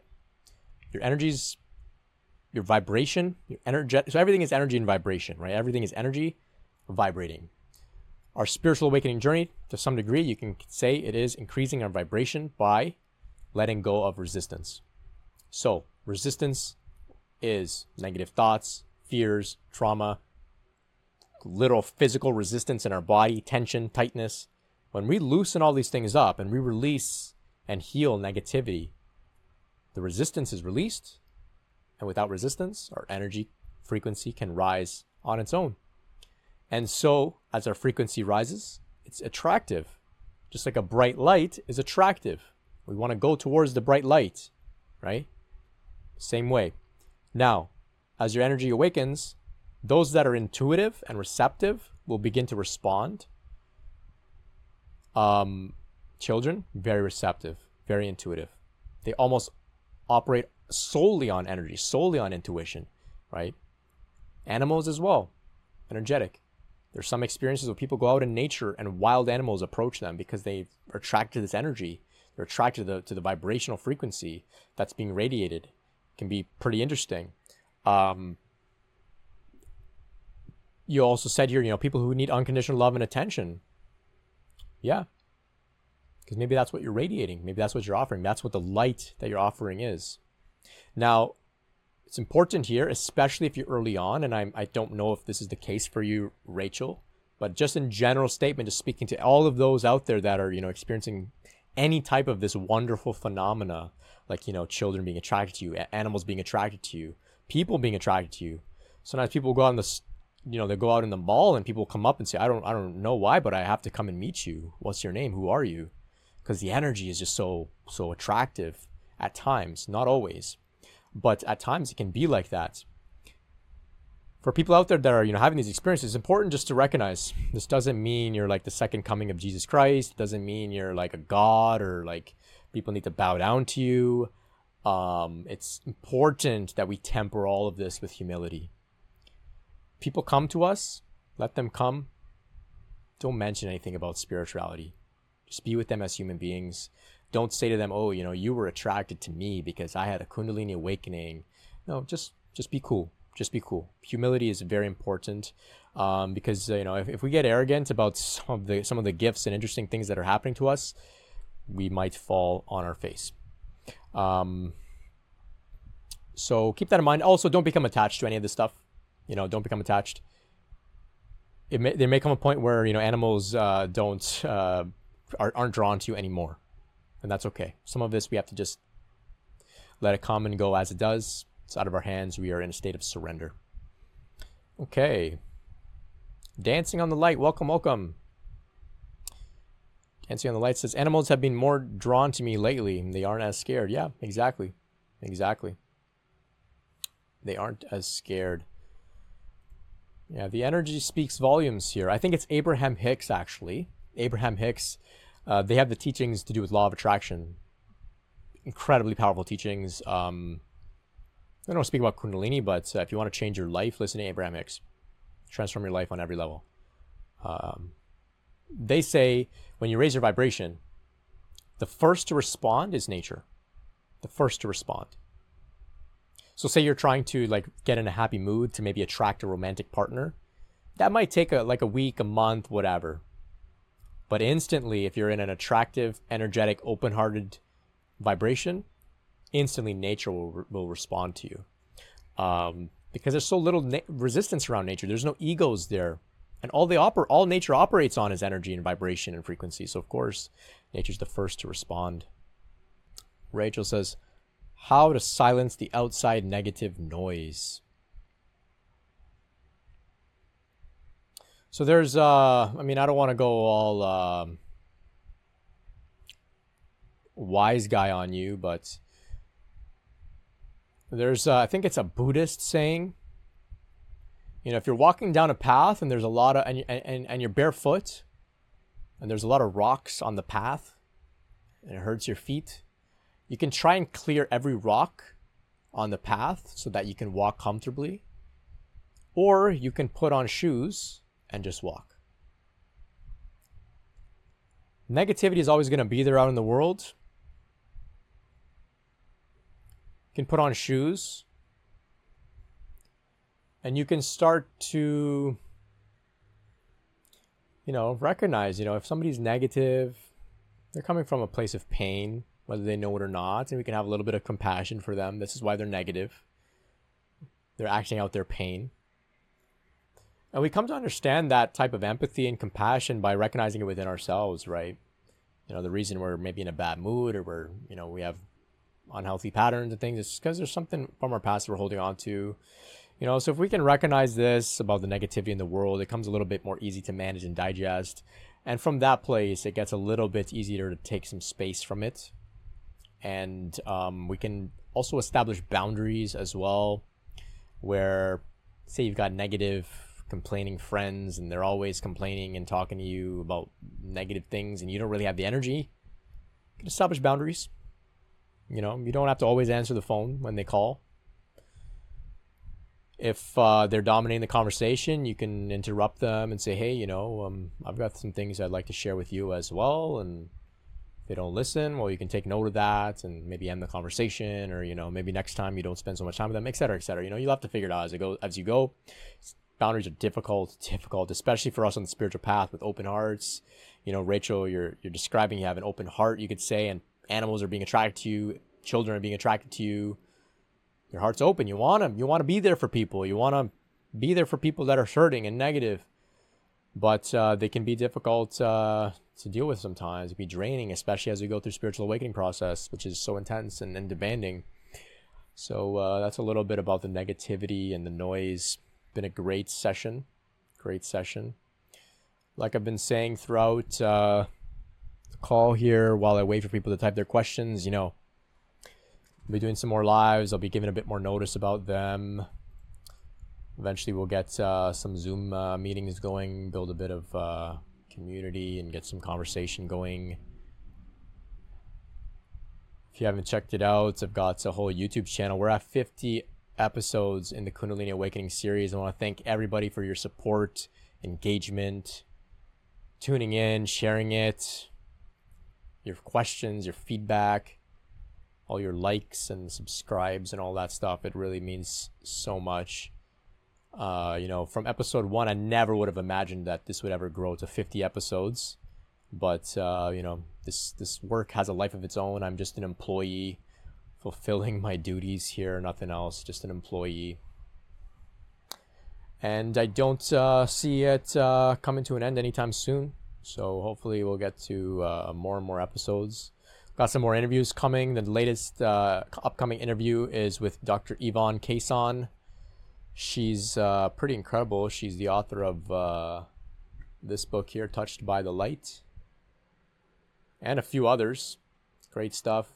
Your energies, your vibration, your energy. So everything is energy and vibration, right? Everything is energy vibrating. Our spiritual awakening journey, to some degree, you can say it is increasing our vibration by letting go of resistance. So, resistance is negative thoughts, fears, trauma, literal physical resistance in our body, tension, tightness, when we loosen all these things up and we release and heal negativity, the resistance is released. And without resistance, our energy frequency can rise on its own. And so, as our frequency rises, it's attractive. Just like a bright light is attractive. We want to go towards the bright light, right? Same way. Now, as your energy awakens, those that are intuitive and receptive will begin to respond um, children, very receptive, very intuitive. They almost operate solely on energy, solely on intuition, right? Animals as well, energetic. There's some experiences where people go out in nature and wild animals approach them because they are attracted to this energy. They're attracted to the, to the vibrational frequency that's being radiated. It can be pretty interesting. Um, you also said here, you know, people who need unconditional love and attention. Yeah. Because maybe that's what you're radiating. Maybe that's what you're offering. That's what the light that you're offering is. Now, it's important here, especially if you're early on, and I'm, I don't know if this is the case for you, Rachel, but just in general statement, just speaking to all of those out there that are, you know, experiencing any type of this wonderful phenomena, like, you know, children being attracted to you, animals being attracted to you, people being attracted to you. Sometimes people go out in the you know, they go out in the mall and people come up and say, I don't, I don't know why, but I have to come and meet you. What's your name? Who are you? Because the energy is just so, so attractive at times, not always, but at times it can be like that. For people out there that are, you know, having these experiences, it's important just to recognize this doesn't mean you're like the second coming of Jesus Christ. It doesn't mean you're like a god or like people need to bow down to you. Um, it's important that we temper all of this with humility people come to us, let them come. Don't mention anything about spirituality. Just be with them as human beings. Don't say to them, "Oh, you know, you were attracted to me because I had a Kundalini awakening." No, just just be cool. Just be cool. Humility is very important um, because you know if, if we get arrogant about some of the some of the gifts and interesting things that are happening to us, we might fall on our face. Um, so keep that in mind. Also, don't become attached to any of this stuff you know, don't become attached. It may, there may come a point where you know animals uh, don't uh, are, aren't drawn to you anymore, and that's okay. Some of this we have to just let it come and go as it does. It's out of our hands. We are in a state of surrender. Okay. Dancing on the light. Welcome, welcome. Nancy on the light says animals have been more drawn to me lately. They aren't as scared. Yeah, exactly, exactly. They aren't as scared. Yeah, the energy speaks volumes here. I think it's Abraham Hicks actually. Abraham Hicks. Uh, they have the teachings to do with law of attraction. Incredibly powerful teachings. Um, I don't speak about Kundalini, but uh, if you want to change your life, listen to Abraham Hicks. Transform your life on every level. Um, they say when you raise your vibration, the first to respond is nature. The first to respond. So say you're trying to like get in a happy mood to maybe attract a romantic partner. That might take a like a week, a month, whatever. But instantly if you're in an attractive, energetic, open-hearted vibration, instantly nature will will respond to you. Um, because there's so little na- resistance around nature. There's no egos there. And all they oper- all nature operates on is energy and vibration and frequency. So of course, nature's the first to respond. Rachel says, how to silence the outside negative noise. So there's, uh, I mean, I don't want to go all um, wise guy on you, but there's, uh, I think it's a Buddhist saying. You know, if you're walking down a path and there's a lot of, and, and, and you're barefoot, and there's a lot of rocks on the path, and it hurts your feet, you can try and clear every rock on the path so that you can walk comfortably. Or you can put on shoes and just walk. Negativity is always going to be there out in the world. You can put on shoes and you can start to you know recognize you know if somebody's negative they're coming from a place of pain whether they know it or not, and we can have a little bit of compassion for them. This is why they're negative. They're acting out their pain. And we come to understand that type of empathy and compassion by recognizing it within ourselves, right? You know, the reason we're maybe in a bad mood or we're, you know, we have unhealthy patterns and things is because there's something from our past that we're holding on to. You know, so if we can recognize this about the negativity in the world, it comes a little bit more easy to manage and digest. And from that place, it gets a little bit easier to take some space from it and um, we can also establish boundaries as well where say you've got negative complaining friends and they're always complaining and talking to you about negative things and you don't really have the energy you can establish boundaries you know you don't have to always answer the phone when they call if uh, they're dominating the conversation you can interrupt them and say hey you know um, i've got some things i'd like to share with you as well and if they don't listen, well, you can take note of that and maybe end the conversation, or you know, maybe next time you don't spend so much time with them, et cetera, et cetera. You know, you'll have to figure it out as it go as you go. Boundaries are difficult, (laughs) difficult, especially for us on the spiritual path with open hearts. You know, Rachel, you're you're describing you have an open heart, you could say, and animals are being attracted to you, children are being attracted to you. Your heart's open. You want them. You want to be there for people. You want to be there for people that are hurting and negative but uh, they can be difficult uh, to deal with sometimes. It can be draining, especially as we go through spiritual awakening process, which is so intense and, and demanding. So uh, that's a little bit about the negativity and the noise. Been a great session, great session. Like I've been saying throughout uh, the call here, while I wait for people to type their questions, you know, I'll be doing some more lives. I'll be giving a bit more notice about them. Eventually, we'll get uh, some Zoom uh, meetings going, build a bit of uh, community, and get some conversation going. If you haven't checked it out, I've got a whole YouTube channel. We're at 50 episodes in the Kundalini Awakening series. I want to thank everybody for your support, engagement, tuning in, sharing it, your questions, your feedback, all your likes and subscribes and all that stuff. It really means so much. Uh, you know, from episode one, I never would have imagined that this would ever grow to 50 episodes. But uh, you know, this this work has a life of its own. I'm just an employee, fulfilling my duties here, nothing else. Just an employee, and I don't uh, see it uh, coming to an end anytime soon. So hopefully, we'll get to uh, more and more episodes. Got some more interviews coming. The latest uh, upcoming interview is with Dr. Yvonne Kason she's uh, pretty incredible. She's the author of uh, this book here, Touched by the Light. and a few others. Great stuff.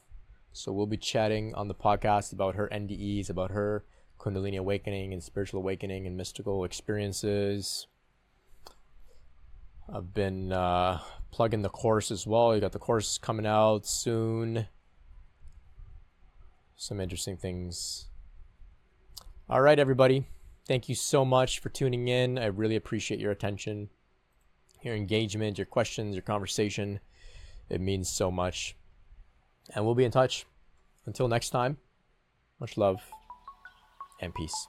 So we'll be chatting on the podcast about her NDEs, about her Kundalini awakening and spiritual awakening and mystical experiences. I've been uh, plugging the course as well. You got the course coming out soon. Some interesting things. All right, everybody. Thank you so much for tuning in. I really appreciate your attention, your engagement, your questions, your conversation. It means so much. And we'll be in touch. Until next time, much love and peace.